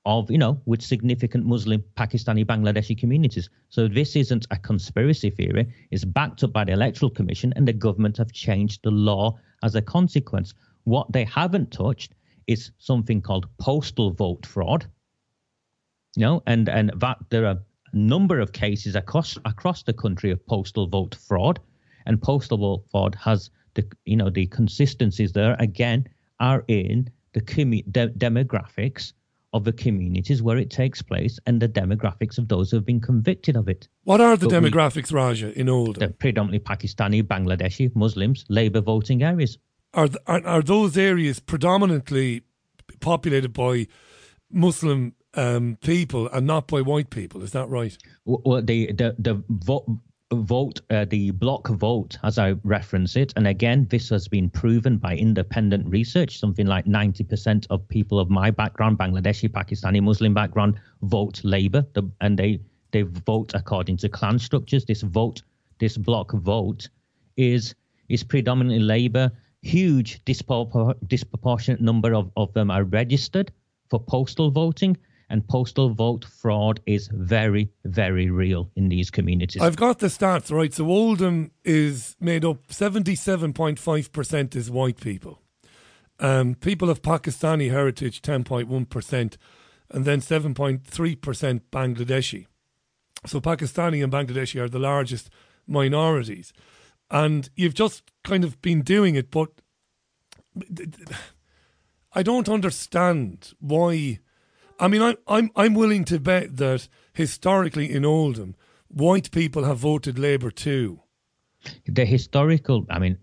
Speaker 14: of, you know, with significant Muslim, Pakistani, Bangladeshi communities. So this isn't a conspiracy theory. It's backed up by the Electoral Commission, and the government have changed the law as a consequence. What they haven't touched is something called postal vote fraud. You know, and and that there are a number of cases across across the country of postal vote fraud and postal vote has the you know the consistencies there again are in the commu- de- demographics of the communities where it takes place and the demographics of those who have been convicted of it.
Speaker 1: What are the but demographics, we, Raja, in Oldham?
Speaker 14: They're predominantly Pakistani, Bangladeshi, Muslims, Labour voting areas.
Speaker 1: Are, are, are those areas predominantly populated by Muslim um, people and not by white people? Is that right?
Speaker 14: Well, the the the vote vote, uh, the block vote, as I reference it, and again, this has been proven by independent research. Something like 90% of people of my background, Bangladeshi, Pakistani, Muslim background, vote Labour, the, and they they vote according to clan structures. This vote, this block vote, is is predominantly Labour. Huge dispropor- disproportionate number of, of them are registered for postal voting and postal vote fraud is very, very real in these communities.
Speaker 1: I've got the stats right. So Oldham is made up 77.5% is white people. Um, people of Pakistani heritage, 10.1%, and then 7.3% Bangladeshi. So Pakistani and Bangladeshi are the largest minorities. And you've just kind of been doing it, but I don't understand why I mean, I'm I'm I'm willing to bet that historically in Oldham, white people have voted Labour too.
Speaker 14: The historical, I mean,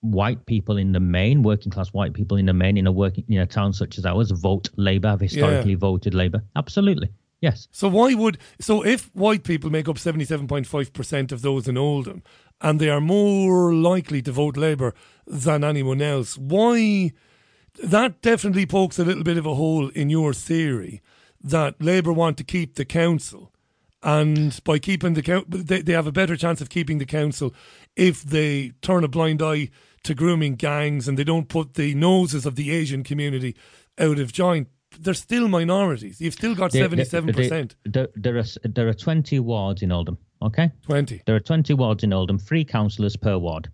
Speaker 14: white people in the main, working class white people in the main, in a working in a town such as ours, vote Labour. Have historically yeah. voted Labour. Absolutely, yes.
Speaker 1: So why would so if white people make up seventy seven point five percent of those in Oldham, and they are more likely to vote Labour than anyone else, why? That definitely pokes a little bit of a hole in your theory that Labour want to keep the council. And by keeping the council, they, they have a better chance of keeping the council if they turn a blind eye to grooming gangs and they don't put the noses of the Asian community out of joint. They're still minorities. You've still got seventy-seven percent.
Speaker 14: There are there are twenty wards in Oldham. Okay,
Speaker 1: twenty.
Speaker 14: There are twenty wards in Oldham. Three councillors per ward.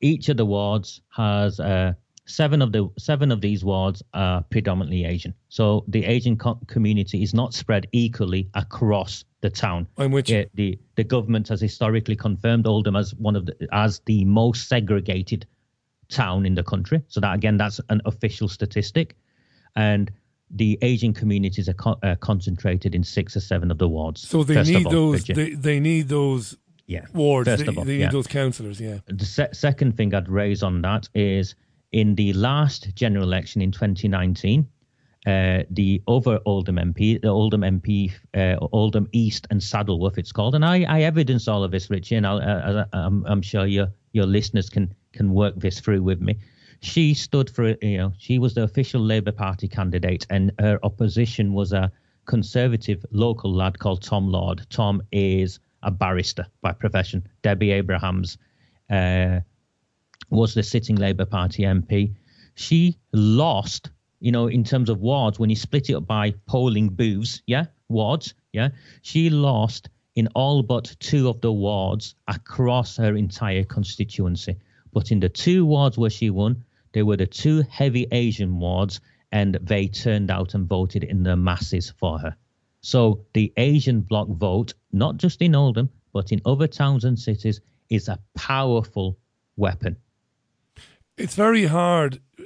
Speaker 14: Each of the wards has uh, seven of the seven of these wards are predominantly Asian. So the Asian co- community is not spread equally across the town.
Speaker 1: In which
Speaker 14: it, the the government has historically confirmed Oldham as one of the as the most segregated town in the country. So that again, that's an official statistic, and the Asian communities are, co- uh, concentrated in six or seven of the wards.
Speaker 1: So they need all, those. They, they need those
Speaker 14: yeah.
Speaker 1: wards.
Speaker 14: First
Speaker 1: they,
Speaker 14: of all,
Speaker 1: they need
Speaker 14: yeah.
Speaker 1: those councillors. Yeah.
Speaker 14: The se- second thing I'd raise on that is in the last general election in 2019, uh, the other Oldham MP, the Oldham MP, uh, Oldham East and Saddleworth, it's called. And I, I evidence all of this, Richie, and i am uh, I'm, I'm sure your your listeners can can work this through with me. She stood for, you know, she was the official Labour Party candidate, and her opposition was a conservative local lad called Tom Lord. Tom is a barrister by profession. Debbie Abrahams uh, was the sitting Labour Party MP. She lost you know, in terms of wards, when you split it up by polling booths, yeah, wards, yeah, she lost in all but two of the wards across her entire constituency. But in the two wards where she won, they were the two heavy Asian wards, and they turned out and voted in the masses for her. So the Asian bloc vote, not just in Oldham, but in other towns and cities, is a powerful weapon.
Speaker 1: It's very hard uh,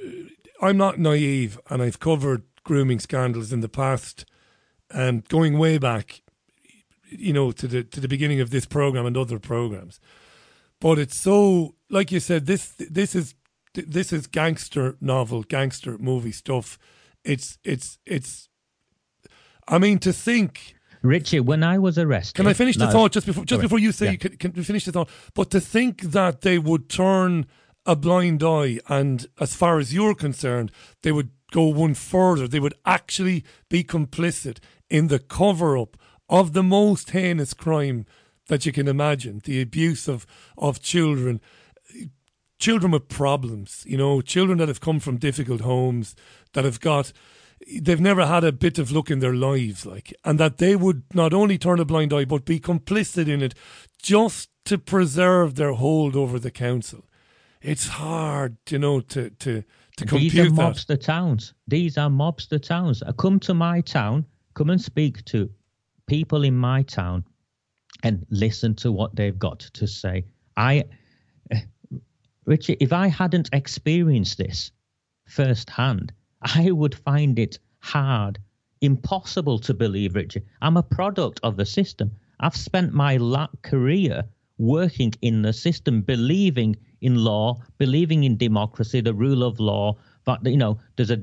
Speaker 1: I'm not naive, and I've covered grooming scandals in the past, and going way back, you know, to the to the beginning of this program and other programs. But it's so, like you said, this this is this is gangster novel, gangster movie stuff. It's it's it's. I mean, to think.
Speaker 14: Richie, when I was arrested,
Speaker 1: can I finish the no, thought just before just before you say yeah. can, can finish the thought? But to think that they would turn a blind eye. And as far as you're concerned, they would go one further. They would actually be complicit in the cover up of the most heinous crime that you can imagine the abuse of, of children. Children with problems, you know, children that have come from difficult homes, that have got they've never had a bit of luck in their lives, like, and that they would not only turn a blind eye but be complicit in it just to preserve their hold over the council it's hard, you know, to to to compute
Speaker 14: These are
Speaker 1: that.
Speaker 14: mobster towns. These are mobster towns. I come to my town, come and speak to people in my town, and listen to what they've got to say. I, uh, Richard, if I hadn't experienced this firsthand, I would find it hard, impossible to believe, Richard. I'm a product of the system. I've spent my career working in the system, believing in law, believing in democracy, the rule of law, but you know, there's a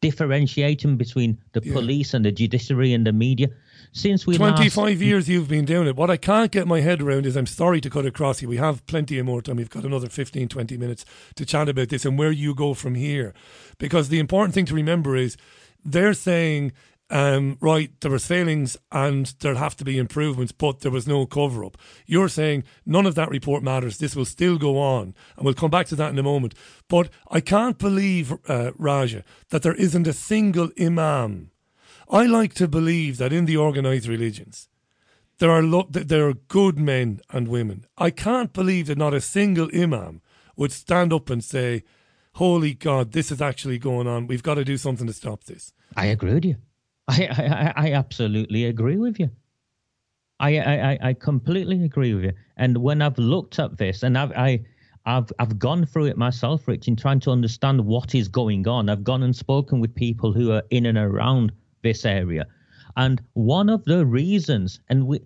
Speaker 14: differentiation between the yeah. police and the judiciary and the media. Since we
Speaker 1: 25
Speaker 14: last...
Speaker 1: years you've been doing it. What I can't get my head around is I'm sorry to cut across you. We have plenty of more time. We've got another 15, 20 minutes to chat about this and where you go from here. Because the important thing to remember is they're saying um, right, there was failings and there'll have to be improvements, but there was no cover up. You're saying none of that report matters. This will still go on, and we'll come back to that in a moment. But I can't believe, uh, Raja, that there isn't a single imam. I like to believe that in the organised religions, there are lo- there are good men and women. I can't believe that not a single imam would stand up and say, "Holy God, this is actually going on. We've got to do something to stop this."
Speaker 14: I agree with you. I, I, I absolutely agree with you. I, I, I completely agree with you. And when I've looked at this, and I've, I, I've, I've gone through it myself, Rich, in trying to understand what is going on. I've gone and spoken with people who are in and around this area, and one of the reasons, and we,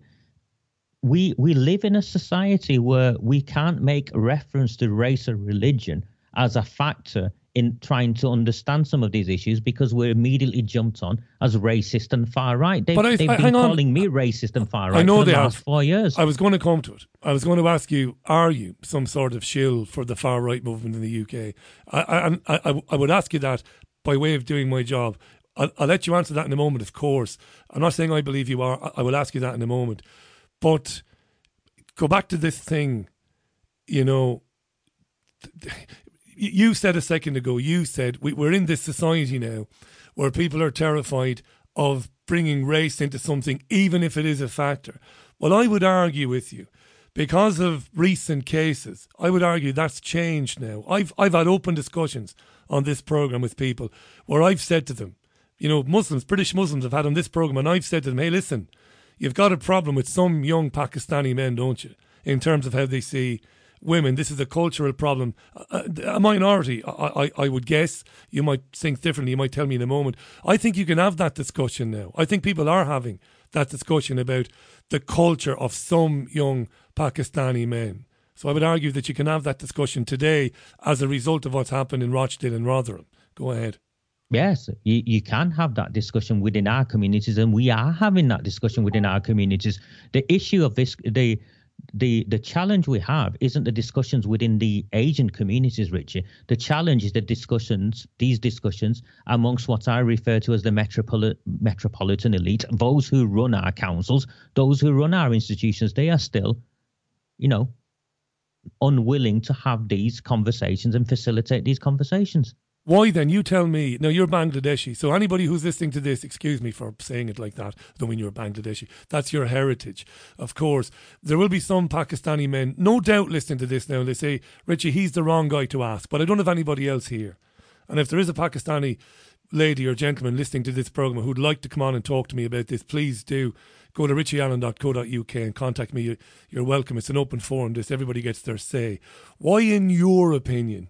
Speaker 14: we, we live in a society where we can't make reference to race or religion as a factor in trying to understand some of these issues because we're immediately jumped on as racist and far right. They've, I, they've I, been calling on. me racist and far right I know for the they last have. four years.
Speaker 1: I was going to come to it. I was going to ask you: Are you some sort of shill for the far right movement in the UK? I, I, I, would ask you that by way of doing my job. I'll, I'll, let you answer that in a moment. Of course, I'm not saying I believe you are. I will ask you that in a moment, but go back to this thing. You know, you said a second ago, you said we, we're in this society now where people are terrified of bringing race into something, even if it is a factor. Well, I would argue with you because of recent cases. I would argue that's changed now. I've I've had open discussions on this program with people where I've said to them, you know, Muslims, British Muslims have had on this program, and I've said to them, hey, listen, you've got a problem with some young Pakistani men, don't you, in terms of how they see women. This is a cultural problem. A, a minority, I, I, I, would guess. You might think differently. You might tell me in a moment. I think you can have that discussion now. I think people are having that discussion about the culture of some young Pakistani men. So I would argue that you can have that discussion today as a result of what's happened in Rochdale and Rotherham. Go ahead.
Speaker 14: Yes, you, you can have that discussion within our communities, and we are having that discussion within our communities. The issue of this, the the the challenge we have isn't the discussions within the Asian communities, Richie. The challenge is the discussions, these discussions amongst what I refer to as the metropoli- metropolitan elite, those who run our councils, those who run our institutions. They are still, you know, unwilling to have these conversations and facilitate these conversations.
Speaker 1: Why then? You tell me. Now you're Bangladeshi, so anybody who's listening to this, excuse me for saying it like that. I don't you're Bangladeshi. That's your heritage, of course. There will be some Pakistani men, no doubt, listening to this now. They say, Richie, he's the wrong guy to ask, but I don't have anybody else here. And if there is a Pakistani lady or gentleman listening to this program who'd like to come on and talk to me about this, please do go to richieallen.co.uk and contact me. You're welcome. It's an open forum. This everybody gets their say. Why, in your opinion?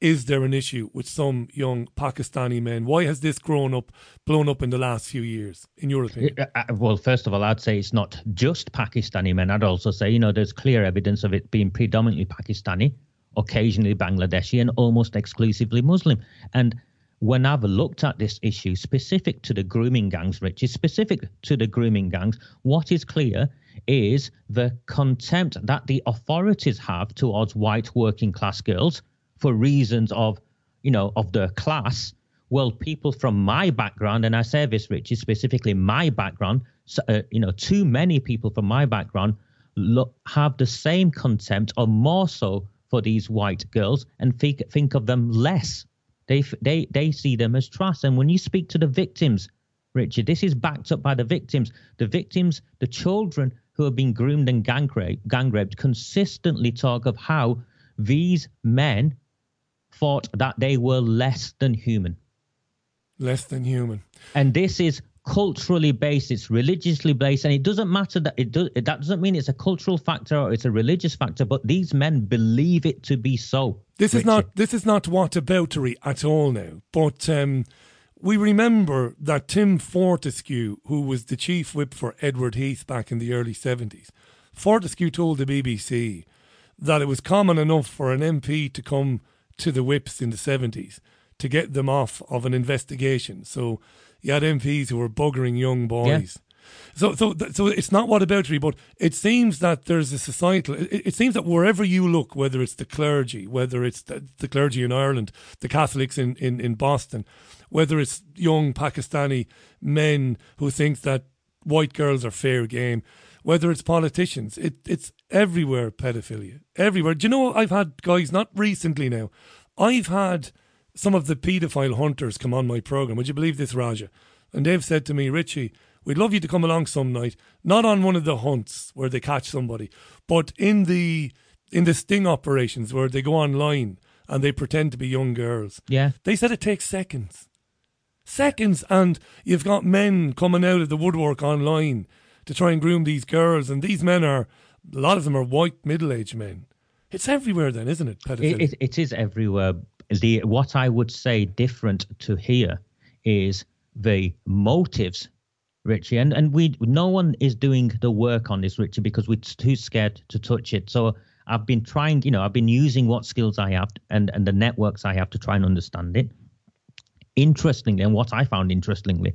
Speaker 1: Is there an issue with some young Pakistani men? Why has this grown up, blown up in the last few years, in your opinion? Uh,
Speaker 14: uh, well, first of all, I'd say it's not just Pakistani men. I'd also say, you know, there's clear evidence of it being predominantly Pakistani, occasionally Bangladeshi, and almost exclusively Muslim. And when I've looked at this issue specific to the grooming gangs, Richie, specific to the grooming gangs, what is clear is the contempt that the authorities have towards white working class girls for reasons of, you know, of their class. Well, people from my background, and I say this, Richie, specifically my background, uh, you know, too many people from my background look, have the same contempt or more so for these white girls and think, think of them less. They, they, they see them as trash. And when you speak to the victims, Richard, this is backed up by the victims. The victims, the children who have been groomed and gang gang raped consistently talk of how these men thought that they were less than human.
Speaker 1: Less than human.
Speaker 14: And this is culturally based, it's religiously based, and it doesn't matter that it does that doesn't mean it's a cultural factor or it's a religious factor, but these men believe it to be so.
Speaker 1: This Richard. is not this is not whataboutery at all now. But um, we remember that Tim Fortescue, who was the chief whip for Edward Heath back in the early seventies, Fortescue told the BBC that it was common enough for an MP to come to the whips in the 70s to get them off of an investigation. So you had MPs who were buggering young boys. Yeah. So, so, so it's not whataboutery, but it seems that there's a societal. It, it, seems that wherever you look, whether it's the clergy, whether it's the, the clergy in Ireland, the Catholics in, in, in Boston, whether it's young Pakistani men who think that white girls are fair game, whether it's politicians, it, it's everywhere pedophilia. Everywhere. Do you know, I've had guys, not recently now, I've had some of the paedophile hunters come on my programme. Would you believe this, Raja? And they've said to me, Richie, we'd love you to come along some night, not on one of the hunts where they catch somebody, but in the in the sting operations where they go online and they pretend to be young girls.
Speaker 14: Yeah.
Speaker 1: They said it takes seconds. Seconds and you've got men coming out of the woodwork online to try and groom these girls, and these men are a lot of them are white middle aged men. It's everywhere, then, isn't it?
Speaker 14: It, it, it is everywhere. The what I would say different to here is the motives, Richie, and and we no one is doing the work on this, Richie, because we're too scared to touch it. So I've been trying, you know, I've been using what skills I have and and the networks I have to try and understand it. Interestingly, and what I found interestingly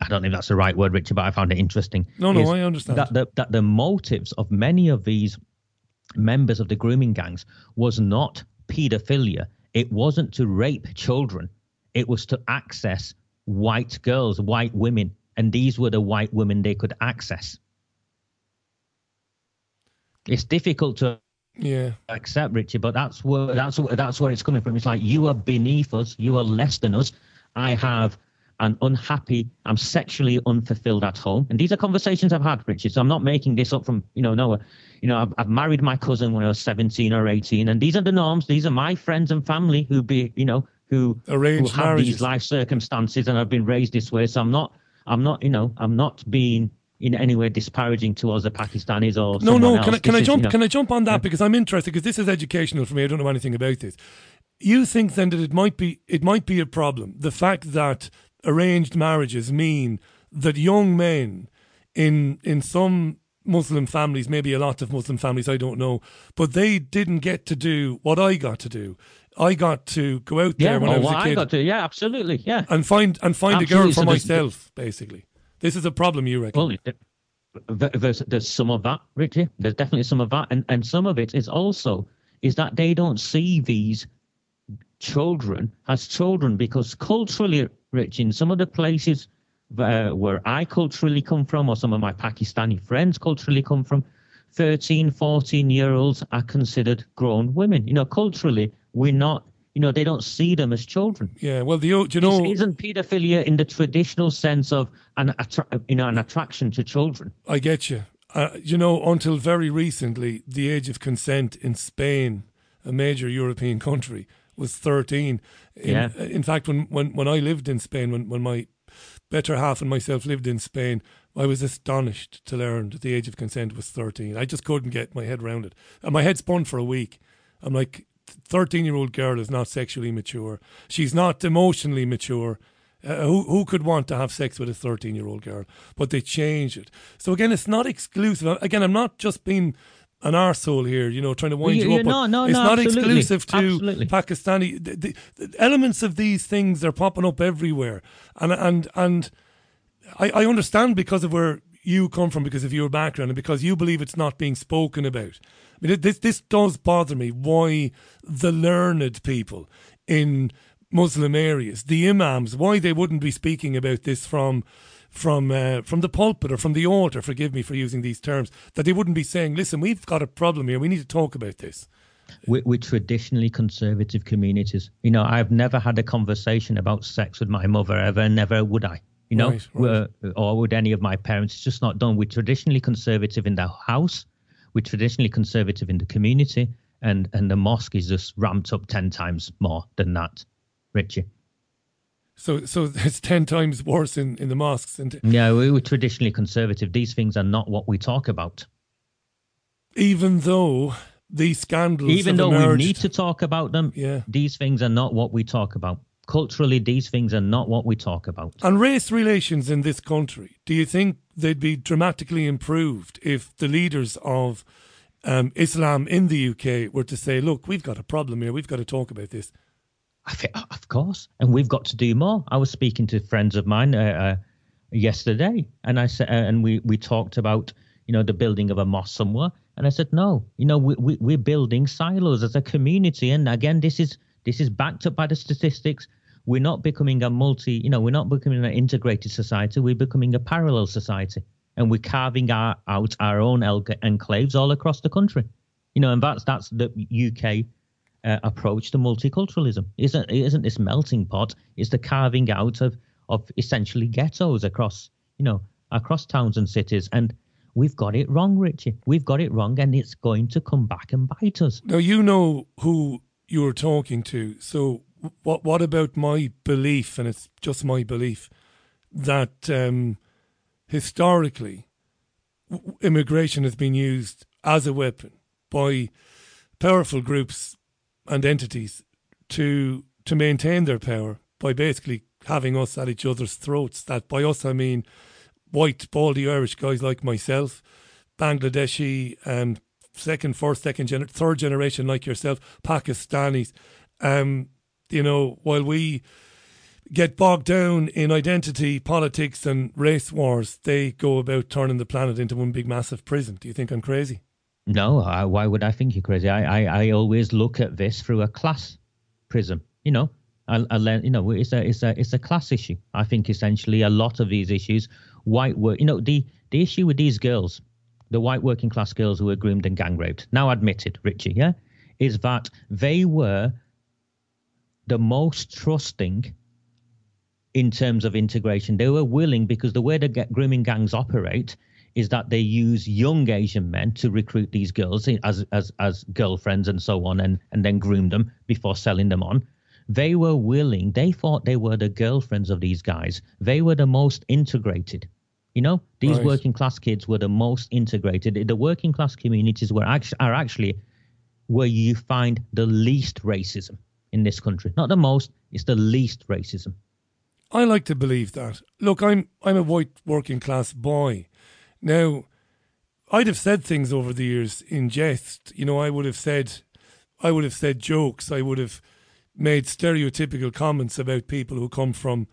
Speaker 14: I don't know if that's the right word, Richard, but I found it interesting.
Speaker 1: No, no, I understand.
Speaker 14: That the, that the motives of many of these members of the grooming gangs was not paedophilia. It wasn't to rape children. It was to access white girls, white women, and these were the white women they could access. It's difficult to
Speaker 1: yeah
Speaker 14: accept, Richard, but that's where that's where that's where it's coming from. It's like you are beneath us, you are less than us. I have and unhappy. I'm sexually unfulfilled at home. And these are conversations I've had, Richard. So I'm not making this up from, you know, nowhere. You know, I've, I've married my cousin when I was 17 or 18. And these are the norms. These are my friends and family who be, you know, who,
Speaker 1: Arranged
Speaker 14: who have
Speaker 1: marriages.
Speaker 14: these life circumstances and have been raised this way. So I'm not, I'm not, you know, I'm not being in any way disparaging towards the Pakistanis or
Speaker 1: no, no.
Speaker 14: Can
Speaker 1: I, can
Speaker 14: I
Speaker 1: jump?
Speaker 14: you know,
Speaker 1: can I jump on that yeah. because I'm interested because this is educational for me. I don't know anything about this. You think then that it might be it might be a problem the fact that arranged marriages mean that young men in in some Muslim families, maybe a lot of Muslim families, I don't know, but they didn't get to do what I got to do. I got to go out there
Speaker 14: yeah,
Speaker 1: when
Speaker 14: oh,
Speaker 1: I was
Speaker 14: well,
Speaker 1: a kid.
Speaker 14: I got to, yeah, absolutely, yeah.
Speaker 1: And find and find
Speaker 14: Absolutely.
Speaker 1: a girl for
Speaker 14: So
Speaker 1: myself, basically. This is a problem you reckon?
Speaker 14: Well, there's there's some of that, Richie. There's definitely some of that, and and some of it is also is that they don't see these children as children because culturally, Rich, in some of the places uh, where I culturally come from, or some of my Pakistani friends culturally come from, 13, 14 year olds are considered grown women. You know, culturally, we're not. You know, they don't see them as children.
Speaker 1: Yeah, well, the you know
Speaker 14: isn't paedophilia in the traditional sense of an attra- you know an attraction to children?
Speaker 1: I get you. Uh, you know, until very recently, the age of consent in Spain, a major European country, was 13. In,
Speaker 14: Yeah.
Speaker 1: in fact, when, when, when I lived in Spain, when, when my better half and myself lived in Spain, I was astonished to learn that the age of consent was 13. I just couldn't get my head around it. And my head spun for a week. I'm like, 13 year old girl is not sexually mature. She's not emotionally mature. Uh, who who could want to have sex with a 13 year old girl? But they change it. So again, it's not exclusive. Again, I'm not just being an arsehole here, you know, trying to wind
Speaker 14: You-
Speaker 1: you, up.
Speaker 14: no, no,
Speaker 1: it's
Speaker 14: no,
Speaker 1: not
Speaker 14: absolutely.
Speaker 1: exclusive to
Speaker 14: Absolutely.
Speaker 1: Pakistani. The, the, the elements of these things are popping up everywhere, and and and I, I understand because of where you come from, because of your background, and because you believe it's not being spoken about. I mean, this this does bother me. Why the learned people in Muslim areas, the imams, why they wouldn't be speaking about this from from uh, from the pulpit or from the altar. Forgive me for using these terms. That they wouldn't be saying, "Listen, we've got a problem here. We need to talk about this."
Speaker 14: with, with traditionally conservative communities. You know, I've never had a conversation about sex with my mother ever, never would I. You know,
Speaker 1: Right, right.
Speaker 14: Were- or would any of my parents. It's just not done. We're traditionally conservative in the house. We're traditionally conservative in the community, and and the mosque is just ramped up ten times more than that, Richie.
Speaker 1: So, so it's ten times worse in, in the mosques. And
Speaker 14: Yeah, we were traditionally conservative. These things are not what we talk about.
Speaker 1: even though these scandals,
Speaker 14: Even though we need to talk about them,
Speaker 1: Yeah.
Speaker 14: these things are not what we talk about. Culturally, these things are not what we talk about.
Speaker 1: And race relations in this country, do you think they'd be dramatically improved if the leaders of um, Islam in the UK were to say, look, we've got a problem here, we've got to talk about this?
Speaker 14: I thi- of course, and we've got to do more. I was speaking to friends of mine uh, uh, yesterday, and I said, uh, and we we talked about you know the building of a mosque somewhere, and I said, no, you know, we, we we're building silos as a community, and again, this is this is backed up by the statistics. We're not becoming a multi, you know, we're not becoming an integrated society. We're becoming a parallel society, and we're carving our, out our own enclaves all across the country. You know, and that's that's the UK uh, approach to multiculturalism. Isn't isn't this melting pot? It's the carving out of of essentially ghettos across you know across towns and cities, and we've got it wrong, Richie. We've got it wrong, and it's going to come back and bite us.
Speaker 1: Now, you know who you were talking to, so what, what about my belief, and it's just my belief, that um, historically immigration has been used as a weapon by powerful groups and entities to to maintain their power by basically having us at each other's throats. That by us I mean white, baldy Irish guys like myself, Bangladeshi, um, second, first, second, gener- third generation like yourself, Pakistanis. Um, you know, while we get bogged down in identity politics and race wars, they go about turning the planet into one big massive prison. Do you think I'm crazy?
Speaker 14: No, I, why would I think you're crazy? I, I, I always look at this through a class prism. You know, I, I learn, you know, it's a it's a it's a class issue. I think essentially a lot of these issues, white work. You know, the the issue with these girls, the white working class girls who were groomed and gang raped, now admitted, Richie, yeah, is that they were the most trusting in terms of integration. They were willing because the way the grooming gangs operate is that they use young Asian men to recruit these girls as as as girlfriends and so on, and and then groom them before selling them on. They were willing. They thought they were the girlfriends of these guys. They were the most integrated. You know, these
Speaker 1: Right.
Speaker 14: working class kids were the most integrated. The working class communities were actually are actually where you find the least racism in this country. Not the most, it's the least racism.
Speaker 1: I like to believe that. Look, I'm I'm a white working class boy. Now, I'd have said things over the years in jest. You know, I would have said, I would have said jokes. I would have, made stereotypical comments about people who come from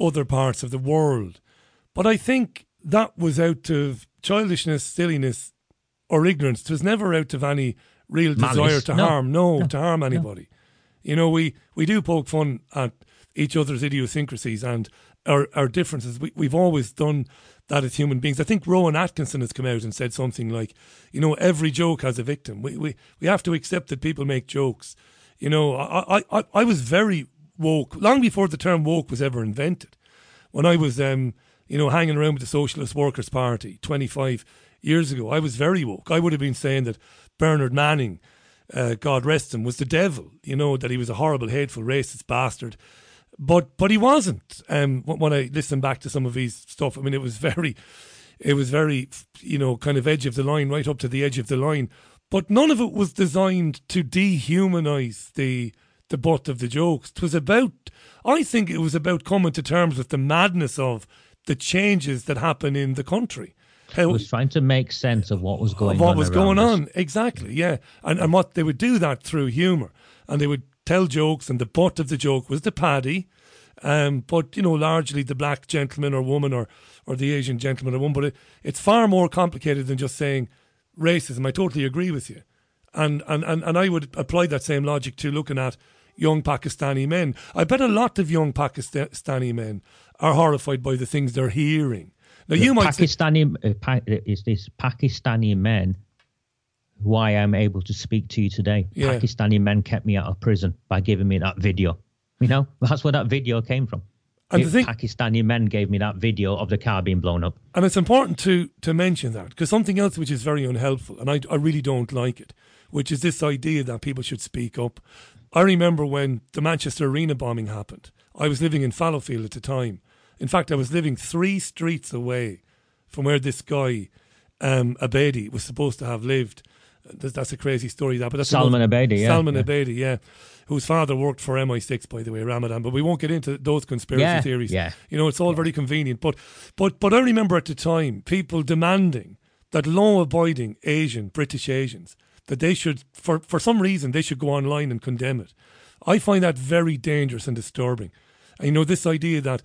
Speaker 1: other parts of the world. But I think that was out of childishness, silliness, or ignorance. It was never out of any real desire to
Speaker 14: No.
Speaker 1: harm. No,
Speaker 14: No.
Speaker 1: to harm anybody. You know, we, we do poke fun at each other's idiosyncrasies and our, our differences. We, we've always done that as human beings. I think Rowan Atkinson has come out and said something like, you know, every joke has a victim. We, we, we have to accept that people make jokes. You know, I, I, I, was very woke long before the term woke was ever invented. When I was, um, you know, hanging around with the Socialist Workers' Party 25 years ago, I was very woke. I would have been saying that Bernard Manning, uh, God rest him, was the devil. You know that he was a horrible, hateful, racist bastard. But but he wasn't. Um, when I listened back to some of his stuff, I mean, it was very, it was very, you know, kind of edge of the line, right up to the edge of the line. But none of it was designed to dehumanise the the butt of the jokes. It was about, I think, it was about coming to terms with the madness of the changes that happen in the country.
Speaker 14: It was trying to make sense of what was going
Speaker 1: of what
Speaker 14: on.
Speaker 1: was going
Speaker 14: us.
Speaker 1: on. Exactly, yeah. And and what they would do that through humour. And they would tell jokes and the butt of the joke was the paddy. Um, but you know, largely the black gentleman or woman or, or the Asian gentleman or woman. But it, it's far more complicated than just saying racism. I totally agree with you. And, and, and, and I would apply that same logic to looking at young Pakistani men. I bet a lot of young Pakistani men are horrified by the things they're hearing. Now, you
Speaker 14: The
Speaker 1: might say,
Speaker 14: Pakistani uh, pa- is this Pakistani men who I am able to speak to you today.
Speaker 1: Yeah.
Speaker 14: Pakistani men kept me out of prison by giving me that video. You know, that's where that video came from.
Speaker 1: And the thing-
Speaker 14: Pakistani men gave me that video of the car being blown up.
Speaker 1: And it's important to to mention that because something else which is very unhelpful, and I, I really don't like it, which is this idea that people should speak up. I remember when the Manchester Arena bombing happened. I was living in Fallowfield at the time. In fact, I was living three streets away from where this guy, um, Abedi, was supposed to have lived. That's, a crazy story, that. But that's
Speaker 14: Salman Abedi, yeah,
Speaker 1: Salman
Speaker 14: yeah.
Speaker 1: Abedi, yeah, whose father worked for MI6, by the way, Ramadan. But we won't get into those conspiracy
Speaker 14: Yeah,
Speaker 1: theories.
Speaker 14: yeah.
Speaker 1: You know, it's all very convenient. But but but I remember at the time people demanding that law abiding Asian, British Asians, that they should for, for some reason they should go online and condemn it. I find that very dangerous and disturbing. And, you know, this idea that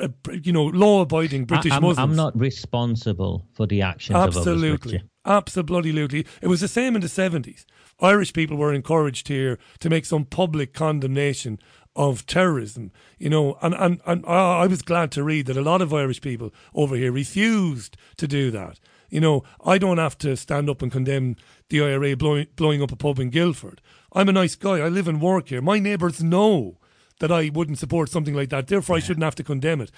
Speaker 1: Uh, you know, law abiding British
Speaker 14: I, am
Speaker 1: Muslims
Speaker 14: I'm not responsible for the actions of others.
Speaker 1: Absolutely. Absolutely. It was the same in the 70s. Irish people were encouraged here to make some public condemnation of terrorism, you know, and, and, and I I was glad to read that a lot of Irish people over here refused to do that. You know, I don't have to stand up and condemn the IRA blowing, blowing up a pub in Guildford. I'm a nice guy. I live and work here. My neighbours know that I wouldn't support something like that. Therefore, I shouldn't have to condemn it.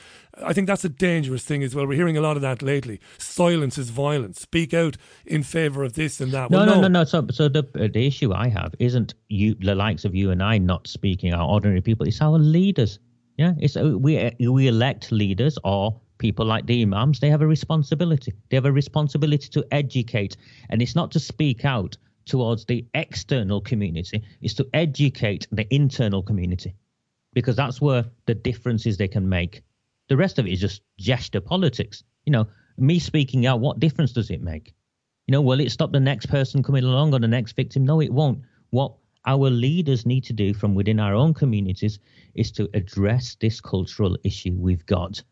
Speaker 1: I think that's a dangerous thing as well. We're hearing a lot of that lately. Silence is violence. Speak out in favour of this and that.
Speaker 14: No,
Speaker 1: well,
Speaker 14: no, no, no. So, so the uh, the issue I have isn't you, the likes of you and I, not speaking. Our ordinary people. It's our leaders. Yeah, it's uh, we uh, we elect leaders or people like the imams. They have a responsibility. They have a responsibility to educate, and it's not to speak out towards the external community. It's to educate the internal community, because that's where the differences they can make. The rest of it is just gesture politics. You know, me speaking out, what difference does it make? You know, will it stop the next person coming along or the next victim? No, it won't. What our leaders need to do from within our own communities is to address this cultural issue we've got.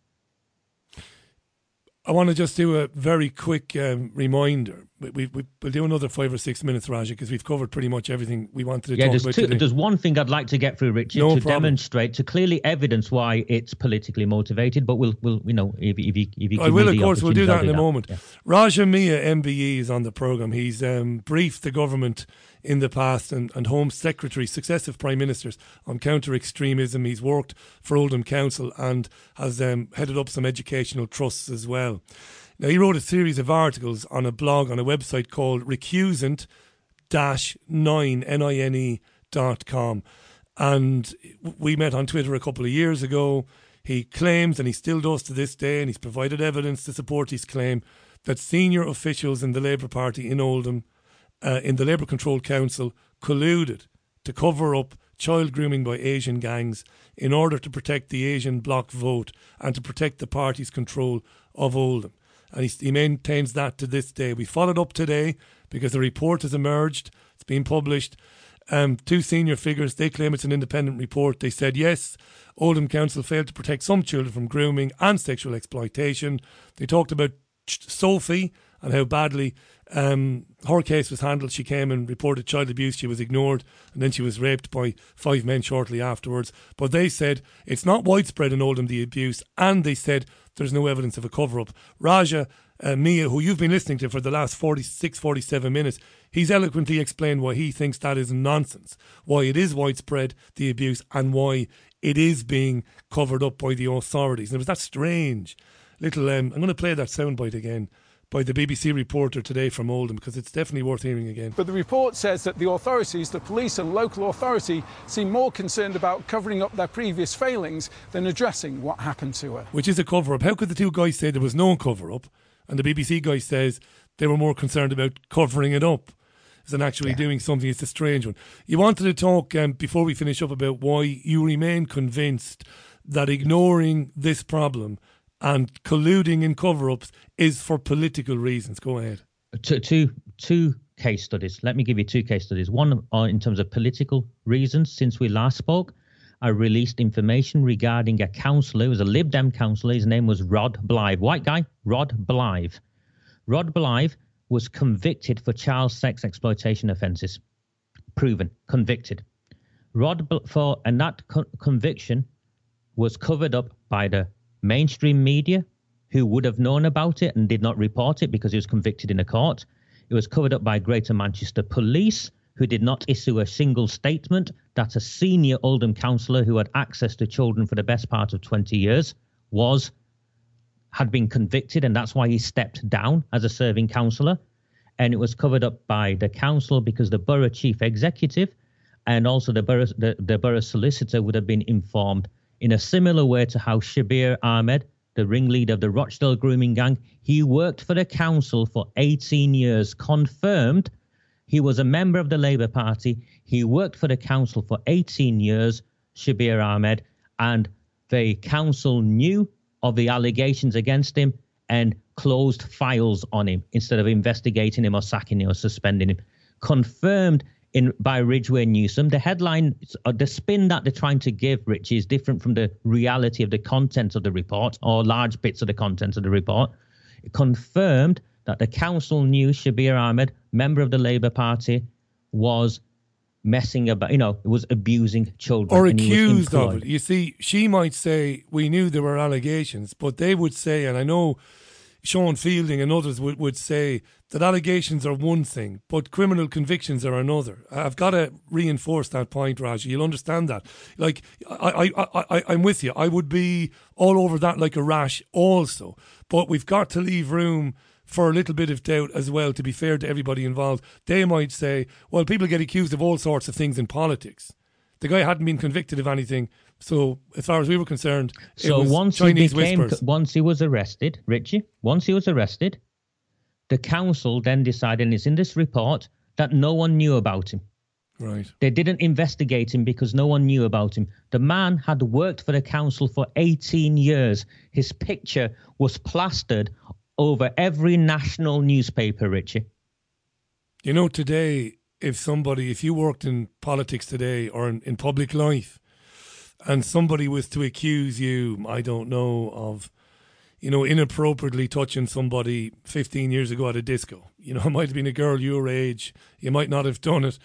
Speaker 1: I want to just do a very quick um, reminder. We, we, we, we'll do another five or six minutes, Raja, because we've covered pretty much everything we wanted to
Speaker 14: Yeah,
Speaker 1: talk
Speaker 14: there's,
Speaker 1: about
Speaker 14: two,
Speaker 1: today.
Speaker 14: there's one thing I'd like to get through, Richard,
Speaker 1: No
Speaker 14: to
Speaker 1: problem.
Speaker 14: demonstrate, to clearly evidence why it's politically motivated. But we'll, we'll you know, if, if you, if you
Speaker 1: I will, of course. We'll do that in a moment.
Speaker 14: Yeah.
Speaker 1: Raja Miah, MBE, is on the programme. He's um, briefed the government in the past and, and Home Secretary, successive Prime Ministers, on counter extremism. He's worked for Oldham Council and has um, headed up some educational trusts as well. Now, he wrote a series of articles on a blog on a website called recusant 9 N-I-N-E dot com. And we met on Twitter a couple of years ago. He claims, and he still does to this day, and he's provided evidence to support his claim, that senior officials in the Labour Party in Oldham, uh, in the Labour Control Council, colluded to cover up child grooming by Asian gangs in order to protect the Asian bloc vote and to protect the party's control of Oldham. And he, he maintains that to this day. We followed up today because the report has emerged, it's been published. Um, two senior figures, they claim it's an independent report. They said, yes, Oldham Council failed to protect some children from grooming and sexual exploitation. They talked about Sophie and how badly um, her case was handled. She came and reported child abuse. She was ignored, and then she was raped by five men shortly afterwards. But they said it's not widespread in Oldham, the abuse, and they said there's no evidence of a cover up. Raja uh, Miah, who you've been listening to for the last 46, 47 minutes, he's eloquently explained why he thinks that is nonsense, why it is widespread, the abuse, and why it is being covered up by the authorities. And it was that strange little. Um, I'm going to play that soundbite again by the BBC reporter today from Oldham because it's definitely worth hearing again.
Speaker 4: But the report says that the authorities, the police and local authority, seem more concerned about covering up their previous failings than addressing what happened to her.
Speaker 1: Which is a cover up. How could the two guys say there was no cover up? And the BBC guy says they were more concerned about covering it up than actually yeah. doing something. It's a strange one. You wanted to talk um, before we finish up about why you remain convinced that ignoring this problem and colluding in cover ups is for political reasons. Go ahead.
Speaker 14: Two, two, two case studies. Let me give you two case studies. One uh, in terms of political reasons. Since we last spoke, I released information regarding a councillor. It was a Lib Dem councillor. His name was Rod Blythe. White guy, Rod Blythe. Rod Blythe was convicted for child sex exploitation offences. Proven, convicted. Rod for and that co- conviction was covered up by the mainstream media who would have known about it and did not report it because he was convicted in a court. It was covered up by Greater Manchester Police, who did not issue a single statement that a senior Oldham councillor who had access to children for the best part of 20 years was had been convicted and that's why he stepped down as a serving councillor and it was covered up by the council because the borough chief executive and also the borough the, the borough solicitor would have been informed in a similar way to how Shabir Ahmed, the ringleader of the Rochdale grooming gang, he worked for the council for 18 years, confirmed he was a member of the Labour Party. He worked for the council for 18 years, Shabir Ahmed, and the council knew of the allegations against him and closed files on him instead of investigating him or sacking him or suspending him. Confirmed in by Ridgway Newsam. The headline, uh, the spin that they're trying to give, Rich, is different from the reality of the content of the report or large bits of the content of the report. It confirmed that the council knew Shabir Ahmed, member of the Labour Party, was messing about, you know, it was abusing children.
Speaker 1: Or accused of it. You see, she might say, we knew there were allegations, but they would say, and I know Sean Fielding and others would, would say that allegations are one thing, but criminal convictions are another. I've got to reinforce that point, Raj. You'll understand that. Like, I, I, I, I'm with you. I would be all over that like a rash also. But we've got to leave room for a little bit of doubt as well, to be fair to everybody involved. They might say, well, people get accused of all sorts of things in politics. The guy hadn't been convicted of anything. So, as far as we were concerned, so once Chinese he became, whispers.
Speaker 14: once he was arrested, Richie, once he was arrested, the council then decided, and it's in this report, that no one knew about him.
Speaker 1: Right.
Speaker 14: They didn't investigate him because no one knew about him. The man had worked for the council for 18 years. His picture was plastered over every national newspaper, Richie.
Speaker 1: You know, today, if somebody, if you worked in politics today or in, in public life, and somebody was to accuse you, I don't know, of you know, inappropriately touching somebody 15 years ago at a disco. You know, it might have been a girl your age. You might not have done it.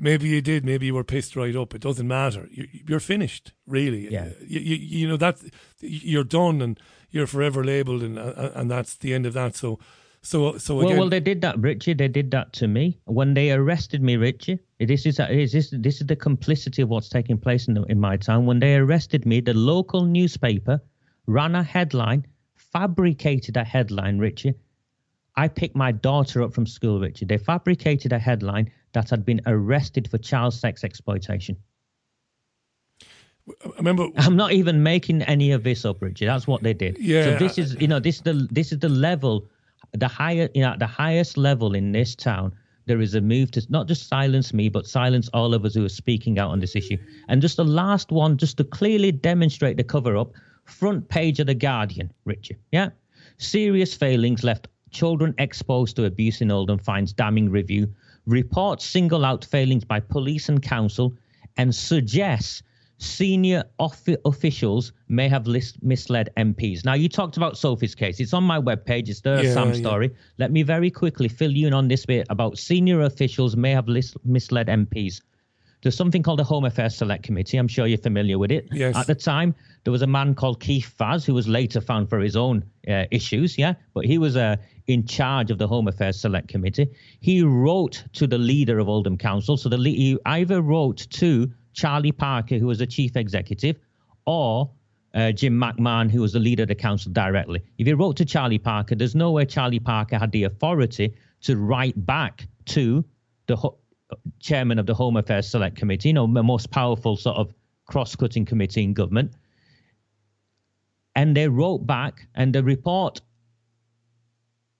Speaker 1: Maybe you did. Maybe you were pissed right up. It doesn't matter. You're finished, really.
Speaker 14: Yeah.
Speaker 1: You, you, you know that you're done and you're forever labelled, and and that's the end of that. So, so so
Speaker 14: again, well, well, they did that, Richie. They did that to me when they arrested me, Richie. This is this is this is the complicity of what's taking place in in my town. When they arrested me, the local newspaper ran a headline fabricated a headline, Richie. I picked my daughter up from school, Richie. They fabricated a headline that had been arrested for child sex exploitation.
Speaker 1: I remember
Speaker 14: I'm not even making any of this up, Richie. That's what they did.
Speaker 1: Yeah.
Speaker 14: So this is, you know, this is the this is the level, the higher, you know, the highest level in this town. There is a move to not just silence me, but silence all of us who are speaking out on this issue. And just the last one, just to clearly demonstrate the cover up, Front page of The Guardian, Richard. Yeah? Serious failings left children exposed to abuse in Oldham finds damning review. reports single out failings by police and council and suggests senior officials may have list- misled MPs. Now, you talked about Sophie's case. It's on my webpage. It's the yeah, Sam story. Let me very quickly fill you in on this bit about senior officials may have list- misled MPs. There's something called the Home Affairs Select Committee. I'm sure you're familiar with it.
Speaker 1: Yes.
Speaker 14: At the time, there was a man called Keith Vaz who was later found for his own uh, issues. Yeah, but he was uh, in charge of the Home Affairs Select Committee. He wrote to the leader of Oldham Council. So the he either wrote to Charlie Parker, who was the chief executive, or uh, Jim McMahon, who was the leader of the council directly. If he wrote to Charlie Parker, there's no way Charlie Parker had the authority to write back to the ho- chairman of the Home Affairs Select Committee, you know, the most powerful sort of cross-cutting committee in government. And they wrote back, and the report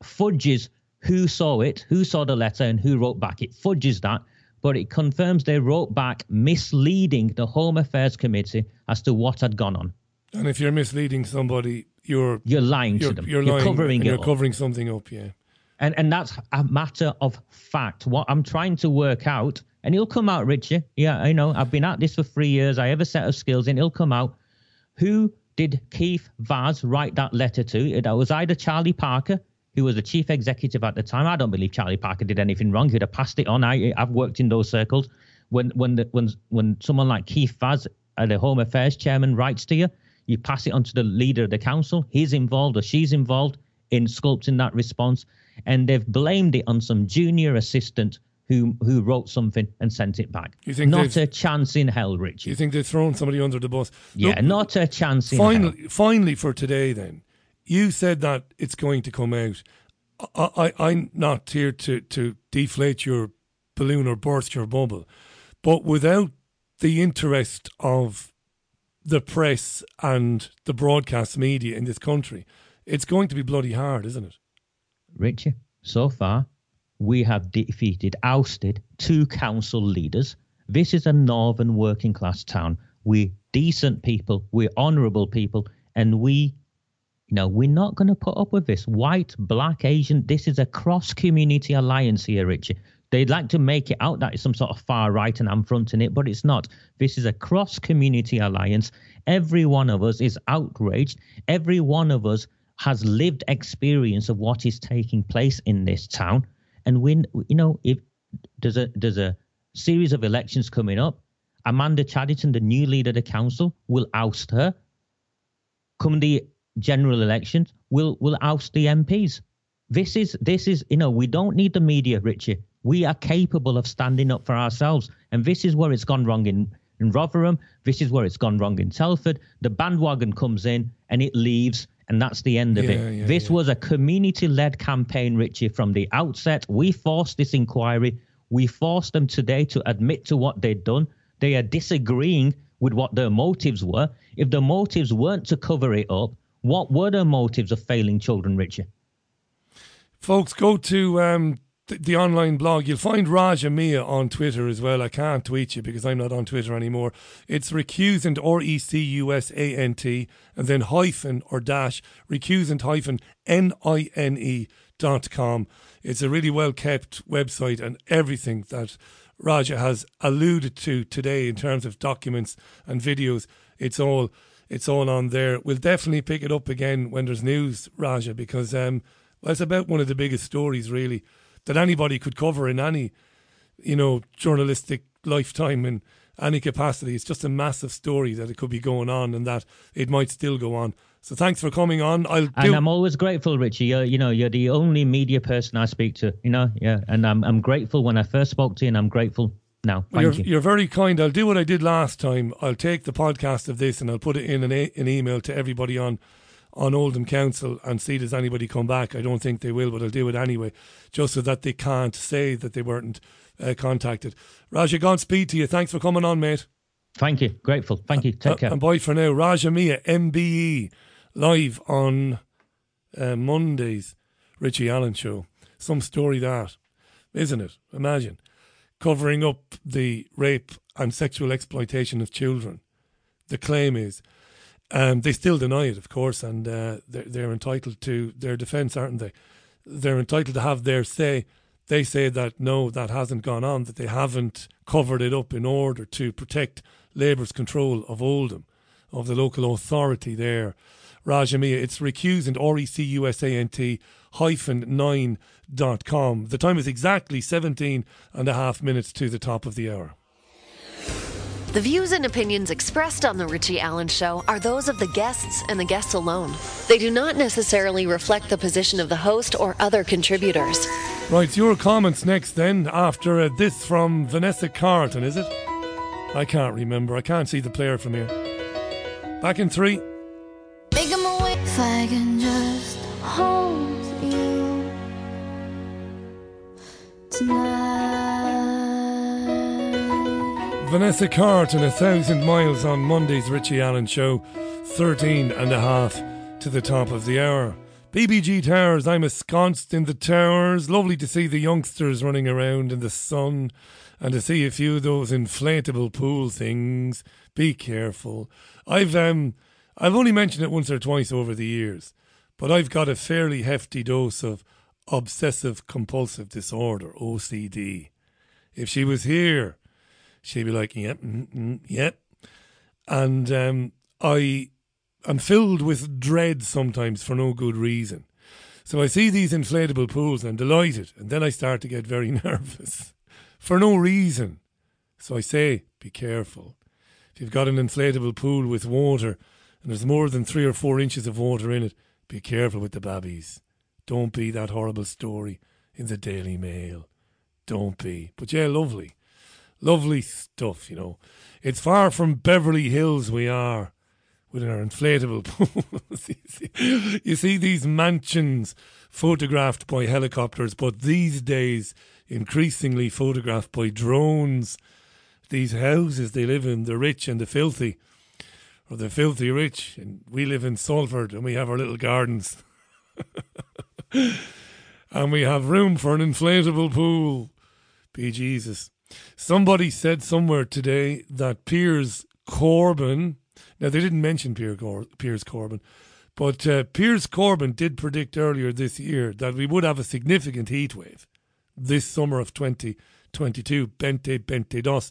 Speaker 14: fudges who saw it, who saw the letter, and who wrote back. It fudges that but it confirms they wrote back misleading the Home Affairs Committee as to what had gone on.
Speaker 1: And if you're misleading somebody, you're
Speaker 14: you're lying
Speaker 1: you're,
Speaker 14: to them.
Speaker 1: You're,
Speaker 14: you're
Speaker 1: lying,
Speaker 14: covering
Speaker 1: You're
Speaker 14: up.
Speaker 1: covering something up, yeah.
Speaker 14: And and that's a matter of fact. What I'm trying to work out, and it'll come out, Richie. Yeah, I know. I've been at this for three years. I have a set of skills, and it'll come out. Who did Keith Vaz write that letter to? That was either Charlie Parker, who was the chief executive at the time. I don't believe Charlie Parker did anything wrong. He'd have passed it on. I, I've worked in those circles. When when the, when when someone like Keith Vaz, uh, the Home Affairs chairman, writes to you, you pass it on to the leader of the council. He's involved or she's involved in sculpting that response, and they've blamed it on some junior assistant who who wrote something and sent it back.
Speaker 1: You think
Speaker 14: not a chance in hell, Rich?
Speaker 1: You think they've thrown somebody under the bus?
Speaker 14: Yeah, Look, not a chance in
Speaker 1: finally,
Speaker 14: hell.
Speaker 1: Finally, for today, then you said that it's going to come out. I, I, am not here to, to deflate your balloon or burst your bubble, but without the interest of the press and the broadcast media in this country, it's going to be bloody hard, isn't it?
Speaker 14: Richie, so far, we have defeated, ousted two council leaders. This is a northern working class town. We're decent people, we're honourable people, and we you know, we're not going to put up with this. White, black, Asian, this is a cross community alliance here, Richie. They'd like to make it out that it's some sort of far right and I'm fronting it, but it's not. This is a cross community alliance. Every one of us is outraged. Every one of us has lived experience of what is taking place in this town. And when, you know, if there's a, there's a series of elections coming up, Amanda Chadderton, the new leader of the council, will oust her. Come the general elections will will oust the MPs. This is this is you know we don't need the media, Richie. We are capable of standing up for ourselves, and this is where it's gone wrong in in Rotherham. This is where it's gone wrong in Telford. The bandwagon comes in and it leaves, and that's the end of
Speaker 1: yeah,
Speaker 14: it.
Speaker 1: Yeah,
Speaker 14: this
Speaker 1: yeah.
Speaker 14: was a community-led campaign, Richie. From the outset, we forced this inquiry. We forced them today to admit to what they'd done. They are disagreeing with what their motives were. If the motives weren't to cover it up, what were the motives of failing children, Richie?
Speaker 1: Folks, go to um, the, online blog. You'll find Raja Miah on Twitter as well. I can't tweet you because I'm not on Twitter anymore. It's recusant, R E C U S A N T, and then hyphen or dash, recusant hyphen N I N E dot com. It's a really well kept website and everything that Raja has alluded to today in terms of documents and videos. It's all it's all on there. We'll definitely pick it up again when there's news, Raja, because um, well, it's about one of the biggest stories really that anybody could cover in any, you know, journalistic lifetime in any capacity. It's just a massive story that it could be going on and that it might still go on. So thanks for coming on. I'll
Speaker 14: and I'm always grateful, Richie. You're, you know, you're the only media person I speak to. You know, yeah, and I'm I'm grateful when I first spoke to you, and I'm grateful now. Thank
Speaker 1: you're,
Speaker 14: you.
Speaker 1: You're very kind. I'll do what I did last time. I'll take the podcast of this and I'll put it in an, a- an email to everybody on on Oldham Council and see does anybody come back. I don't think they will, but I'll do it anyway, just so that they can't say that they weren't uh, contacted. Raja, Godspeed to you. Thanks for coming on, mate.
Speaker 14: Thank you. Grateful. Thank you. Take uh, care.
Speaker 1: And bye for now. Raja Miah, MBE, live on uh, Mondays. Richie Allen show. Some story that, isn't it? Imagine covering up the rape and sexual exploitation of children. The claim is, um, they still deny it, of course, and uh, they're, they're entitled to their defence, aren't they? They're entitled to have their say. They say that no, that hasn't gone on, that they haven't covered it up in order to protect Labour's control of Oldham, of the local authority there. Raja Miah, it's recusant, R E C U S A N T hyphen nine dot com. The time is exactly 17 and a half minutes to the top of the hour.
Speaker 15: The views and opinions expressed on The Richie Allen Show are those of the guests and the guests alone. They do not necessarily reflect the position of the host or other contributors.
Speaker 1: Right, your comments next then, after uh, this from Vanessa Carlton, is it? I can't remember. I can't see the player from here. Back in three. Make him away. If I can just hold you tonight. Vanessa Carlton, A Thousand Miles on Monday's Richie Allen Show, 13 and a half to the top of the hour. BBG Towers, I'm ensconced in the towers. Lovely to see the youngsters running around in the sun and to see a few of those inflatable pool things. Be careful. I've um I've only mentioned it once or twice over the years, but I've got a fairly hefty dose of obsessive compulsive disorder, OCD. If she was here, she'd be like, "Yep, mm, mm, yep," and um, I am filled with dread sometimes for no good reason. So I see these inflatable pools and I'm delighted, and then I start to get very nervous for no reason. So I say, be careful. If you've got an inflatable pool with water and there's more than three or four inches of water in it, be careful with the babbies. Don't be that horrible story in the Daily Mail. Don't be. But yeah, lovely. Lovely stuff, you know. It's far from Beverly Hills we are with our inflatable pools. you see these mansions photographed by helicopters, but these days increasingly photographed by drones. These houses they live in, the rich and the filthy, or the filthy rich. And we live in Salford and we have our little gardens. and we have room for an inflatable pool. Be Jesus. Somebody said somewhere today that Piers Corbyn, now they didn't mention Piers, Corbyn, but uh, Piers Corbyn did predict earlier this year that we would have a significant heat wave this summer of 2022. Bente Bente Dos.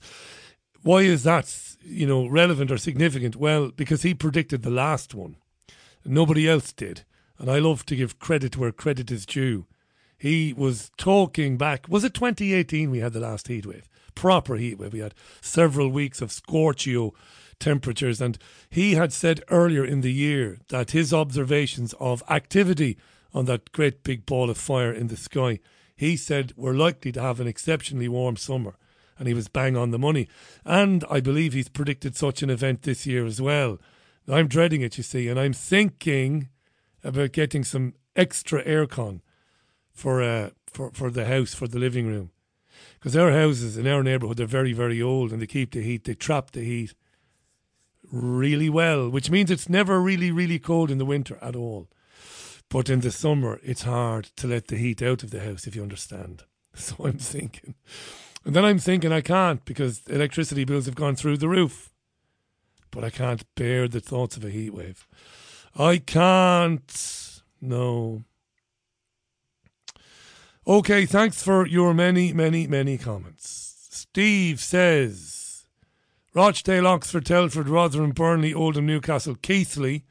Speaker 1: Why is that, you know, relevant or significant? Well, because he predicted the last one. Nobody else did. And I love to give credit where credit is due he was talking back. Was it 2018 we had the last heat wave? Proper heat wave. We had several weeks of scorchio temperatures, and he had said earlier in the year that his observations of activity on that great big ball of fire in the sky, he said we're likely to have an exceptionally warm summer. And he was bang on the money. And I believe he's predicted such an event this year as well. I'm dreading it, you see, and I'm thinking about getting some extra aircon for uh, for for the house for the living room, because our houses in our neighbourhood are very very old and they keep the heat, they trap the heat really well, which means it's never really really cold in the winter at all. But in the summer, it's hard to let the heat out of the house, if you understand. So I'm thinking. And then I'm thinking I can't because electricity bills have gone through the roof. But I can't bear the thoughts of a heat wave. I can't. No. Okay, thanks for your many, many, many comments. Steve says Rochdale, Oxford, Telford, Rotherham, Burnley, Oldham, Newcastle, Keighley,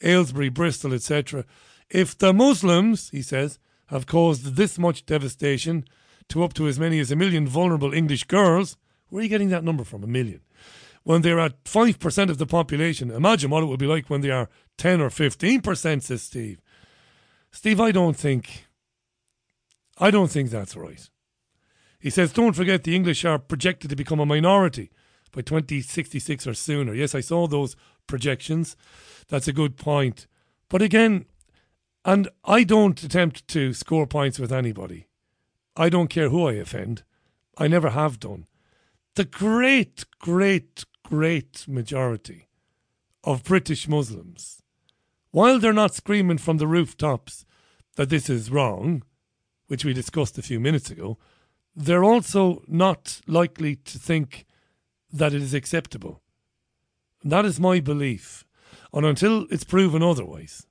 Speaker 1: Aylesbury, Bristol, etc. If the Muslims, he says, have caused this much devastation to up to as many as a million vulnerable English girls, where are you getting that number from? A million. When they're at 5% of the population, imagine what it would be like when they are 10 or 15%, says Steve. Steve, I don't think I don't think that's right. He says, don't forget the English are projected to become a minority by 2066 or sooner. Yes, I saw those projections. That's a good point. But again, and I don't attempt to score points with anybody. I don't care who I offend. I never have done. The great, great, great majority of British Muslims, while they're not screaming from the rooftops that this is wrong, which we discussed a few minutes ago, they're also not likely to think that it is acceptable. And that is my belief. And until it's proven otherwise,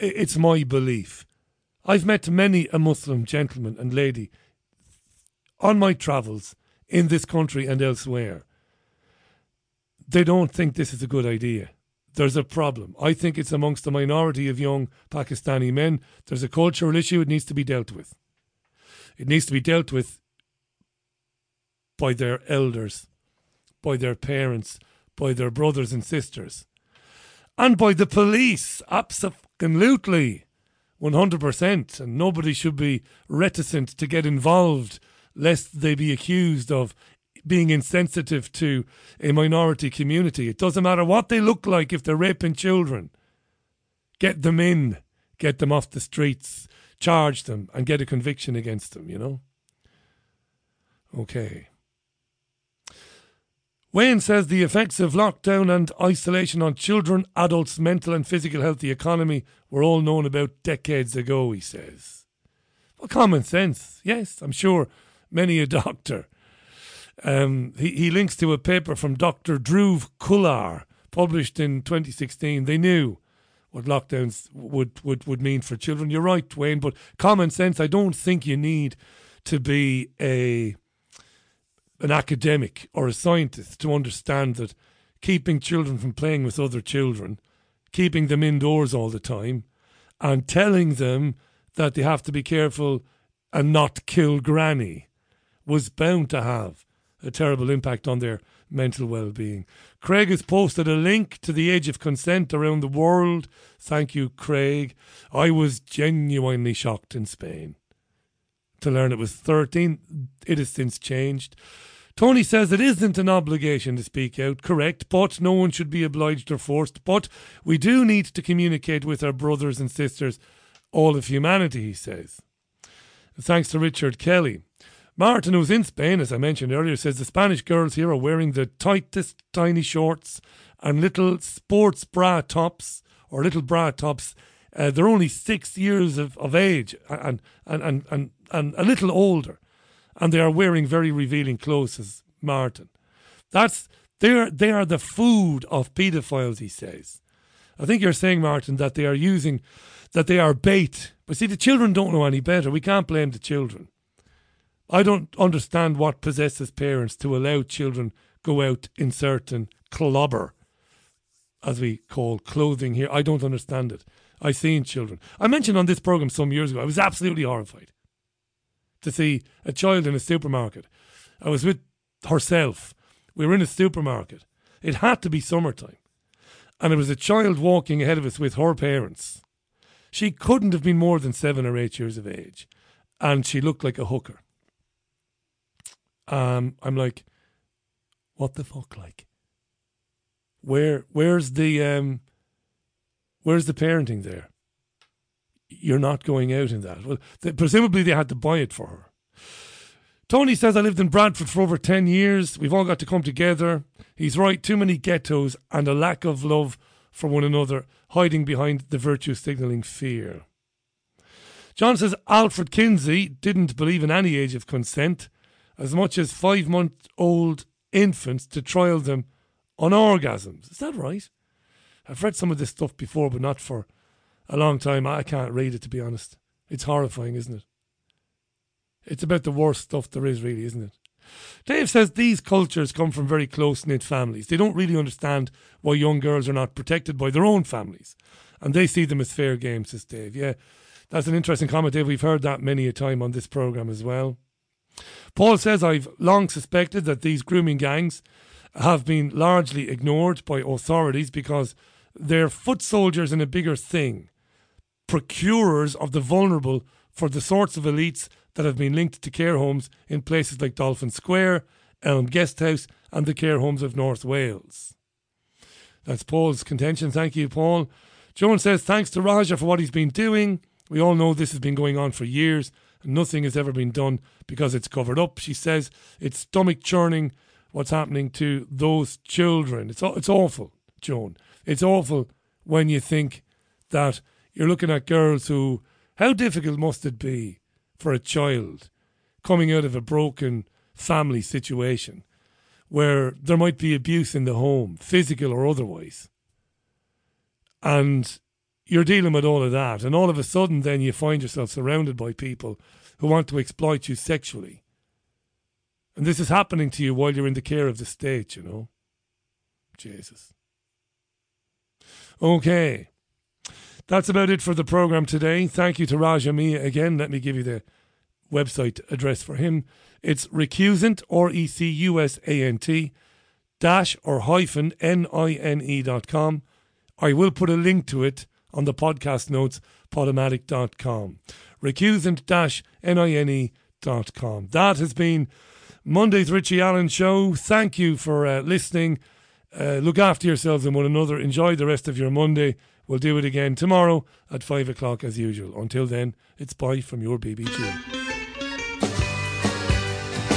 Speaker 1: it's my belief. I've met many a Muslim gentleman and lady on my travels in this country and elsewhere. They don't think this is a good idea. There's a problem. I think it's amongst the minority of young Pakistani men. There's a cultural issue. It needs to be dealt with. It needs to be dealt with by their elders, by their parents, by their brothers and sisters, and by the police. Absolutely. 100%. And nobody should be reticent to get involved lest they be accused of being insensitive to a minority community. It doesn't matter what they look like if they're raping children. Get them in, get them off the streets, charge them, and get a conviction against them, you know? Okay. Wayne says the effects of lockdown and isolation on children, adults' mental and physical health, the economy were all known about decades ago, he says. Well, common sense, yes, I'm sure many a doctor. Um, he, he links to a paper from Dr. Dhruv Khullar, published in 2016. They knew what lockdowns would, would, would mean for children. You're right, Wayne, but common sense, I don't think you need to be a an academic or a scientist to understand that keeping children from playing with other children, keeping them indoors all the time, and telling them that they have to be careful and not kill granny was bound to have a terrible impact on their mental well being. Craig has posted a link to the age of consent around the world. Thank you, Craig. I was genuinely shocked in Spain to learn it was 13. It has since changed. Tony says it isn't an obligation to speak out, correct, but no one should be obliged or forced. But we do need to communicate with our brothers and sisters, all of humanity, he says. Thanks to Richard Kelly. Martin, who's in Spain, as I mentioned earlier, says the Spanish girls here are wearing the tightest tiny shorts and little sports bra tops or little bra tops. Uh, they're only six years of, of age and, and, and, and, and a little older and they are wearing very revealing clothes as Martin. That's they're they are the food of paedophiles, he says. I think you're saying, Martin, that they are using that they are bait. But see, the children don't know any better. We can't blame the children. I don't understand what possesses parents to allow children go out in certain clobber, as we call clothing here. I don't understand it. I've seen children. I mentioned on this program some years ago. I was absolutely horrified to see a child in a supermarket. I was with herself. We were in a supermarket. It had to be summertime. And there was a child walking ahead of us with her parents. She couldn't have been more than seven or eight years of age. And she looked like a hooker. Um, I'm like, what the fuck, like? Where, where's the, um, where's the parenting there? you're not going out in that. Well, they, presumably they had to buy it for her. Tony says, I lived in Bradford for over 10 years. We've all got to come together. He's right, too many ghettos and a lack of love for one another, hiding behind the virtue signalling fear. John says, Alfred Kinsey didn't believe in any age of consent, as much as five month old infants to trial them on orgasms. Is that right? I've read some of this stuff before, but not for a long time. I can't read it to be honest. It's horrifying, isn't it? It's about the worst stuff there is, really, isn't it? Dave says these cultures come from very close knit families. They don't really understand why young girls are not protected by their own families. And they see them as fair game, says Dave. Yeah, that's an interesting comment, Dave. We've heard that many a time on this programme as well. Paul says, I've long suspected that these grooming gangs have been largely ignored by authorities because they're foot soldiers in a bigger thing procurers of the vulnerable for the sorts of elites that have been linked to care homes in places like Dolphin Square, Elm Guesthouse, and the care homes of North Wales. That's Paul's contention. Thank you, Paul. Joan says, thanks to Raja for what he's been doing. We all know this has been going on for years nothing has ever been done because it's covered up. She says it's stomach churning what's happening to those children. It's, it's awful, Joan. It's awful when you think that you're looking at girls who, how difficult must it be for a child coming out of a broken family situation where there might be abuse in the home, physical or otherwise, and you're dealing with all of that. And all of a sudden, then you find yourself surrounded by people who want to exploit you sexually. And this is happening to you while you're in the care of the state, you know. Jesus. Okay. That's about it for the program today. Thank you to Raja Miah again. Let me give you the website address for him. It's recusant, R E C U S A N T, dash or hyphen N I N E dot com. I will put a link to it on the podcast notes, podomatic.com. Recusant dash N I N E dot com. That has been Monday's Richie Allen show. Thank you for uh, listening. Uh, look after yourselves and one another. Enjoy the rest of your Monday. We'll do it again tomorrow at 5 o'clock as usual. Until then, it's bye from your BBG.